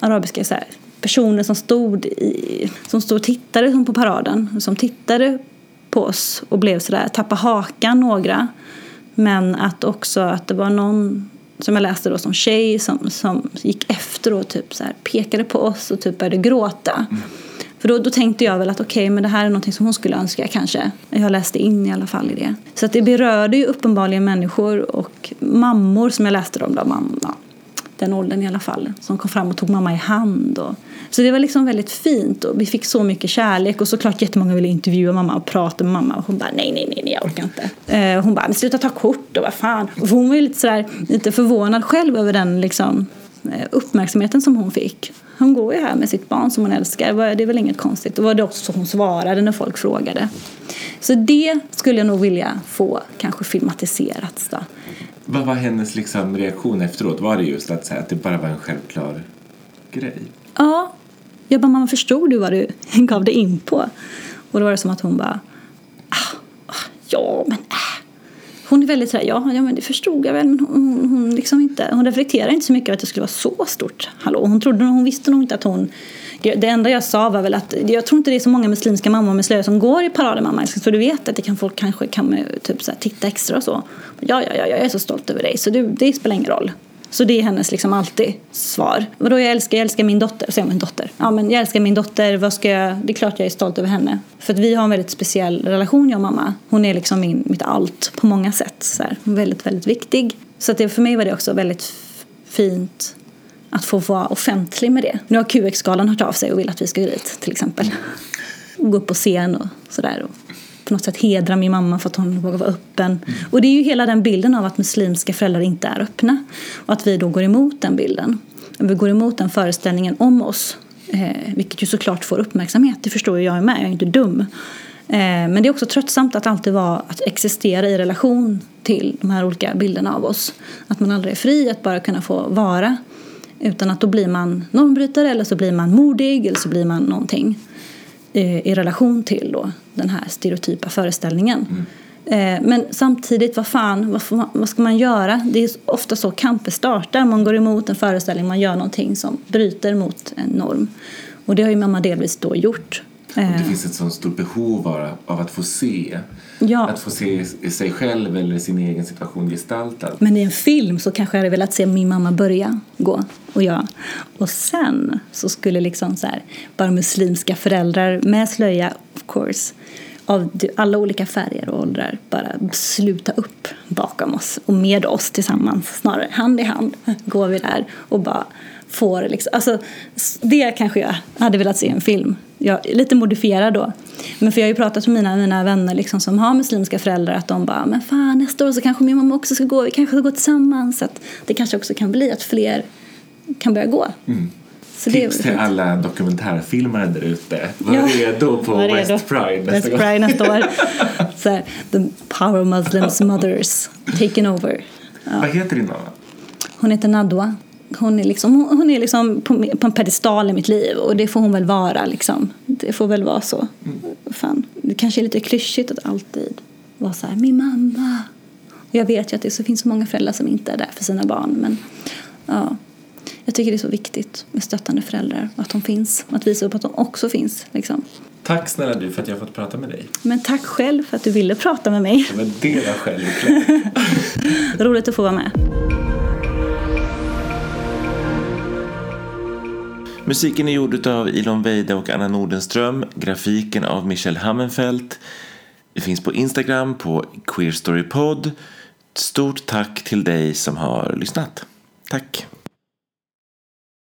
arabiska så här, personer som stod, i, som stod och tittade på paraden. Som tittade på oss och blev sådär, tappade hakan några. Men att också att det var någon som jag läste då som tjej som, som gick efter och typ så här, pekade på oss och typ började gråta. Mm. För då, då tänkte jag väl att okej, okay, men det här är något som hon skulle önska kanske. Jag läste in i alla fall i det. Så att det berörde ju uppenbarligen människor och mammor som jag läste om. Då, mamma, den åldern i alla fall. Som kom fram och tog mamma i hand. Och, så det var liksom väldigt fint och vi fick så mycket kärlek och såklart jättemånga ville intervjua mamma och prata med mamma och hon bara nej, nej, nej, nej jag orkar inte. Eh, hon bara, men sluta ta kort och vad fan. Och hon var ju lite sådär, lite förvånad själv över den liksom eh, uppmärksamheten som hon fick. Hon går ju här med sitt barn som hon älskar. Det är väl inget konstigt. Det var det också så hon svarade när folk frågade. Så det skulle jag nog vilja få kanske filmatiserat. Då. Vad var hennes liksom reaktion efteråt? Var det just att säga att det bara var en självklar grej? Ja. Jag bara, mamma förstod du vad du *laughs* gav dig in på? Och då var det som att hon bara, ah, ah ja men äh hon är väldigt sådär, ja, ja men det förstod jag väl men hon, hon, liksom inte, hon reflekterar inte så mycket över att det skulle vara så stort hallå. Hon, trodde, hon visste nog inte att hon det enda jag sa var väl att jag tror inte det är så många muslimska mammor med slöja som går i paraden mamma så du vet att det kan folk kanske kan eh, typ så här, titta extra och så. Ja, ja, ja, jag är så stolt över dig så det, det spelar ingen roll. Så det är hennes liksom alltid svar. Vadå jag älskar, jag älskar min dotter. Säger min dotter. Ja men jag älskar min dotter, vad ska jag? Det är klart jag är stolt över henne. För att vi har en väldigt speciell relation jag och mamma. Hon är liksom min, mitt allt på många sätt. Så här. Väldigt, väldigt viktig. Så att det, för mig var det också väldigt fint att få vara offentlig med det. Nu har QX-galan hört av sig och vill att vi ska gå dit till exempel. Och gå upp på scen och sådär på något sätt hedra min mamma för att hon vågar vara öppen. Mm. Och det är ju hela den bilden av att muslimska föräldrar inte är öppna. Och att vi då går emot den bilden. Vi går emot den föreställningen om oss. Eh, vilket ju såklart får uppmärksamhet, det förstår ju jag med, jag är inte dum. Eh, men det är också tröttsamt att alltid vara, att existera i relation till de här olika bilderna av oss. Att man aldrig är fri att bara kunna få vara. Utan att då blir man normbrytare eller så blir man modig eller så blir man någonting. Eh, I relation till då, den här stereotypa föreställningen. Mm. Men samtidigt, vad fan, vad, vad, ska man göra? Det är ofta så kamper startar. Man går emot en föreställning, man gör någonting som bryter mot en norm. Och det har ju mamma delvis då gjort. Och det finns ett sånt stort behov av, av att få se. Ja. Att få se sig själv eller sin egen situation gestaltad. Men i en film så kanske jag hade velat se min mamma börja gå och jag. Och sen så skulle liksom så här, bara muslimska föräldrar med slöja, of course, av alla olika färger och åldrar bara sluta upp bakom oss och med oss tillsammans, snarare hand i hand går vi där och bara får liksom, alltså det kanske jag hade velat se i en film. Jag lite modifierad då. Men för jag har ju pratat med mina, mina vänner liksom som har muslimska föräldrar att de bara, men fan nästa år så kanske min mamma också ska gå, vi kanske ska gå tillsammans. Så att det kanske också kan bli att fler kan börja gå. Mm. Så Tips till alla dokumentärfilmare där ute. Var ja, redo på var West redo. Pride nästa West Pride nästa år. *laughs* så här, the power of Muslims mothers taken over. Ja. Vad heter din mamma? Hon heter Nadwa hon är, liksom, hon är liksom på, på en pedestal i mitt liv och det får hon väl vara. Liksom. Det får väl vara så. Mm. Fan, det kanske är lite klyschigt att alltid vara så här, min mamma. Jag vet ju att det så finns så många föräldrar som inte är där för sina barn. Men ja, jag tycker det är så viktigt med stöttande föräldrar. Att de finns. Att visa upp att de också finns. Liksom. Tack snälla du för att jag har fått prata med dig. Men tack själv för att du ville prata med mig. Men det var självklart. *laughs* Roligt att få vara med. Musiken är gjord av Ilon Weide och Anna Nordenström. Grafiken av Michel Hammenfeldt. Vi finns på Instagram på Queer Story Pod. Stort tack till dig som har lyssnat. Tack!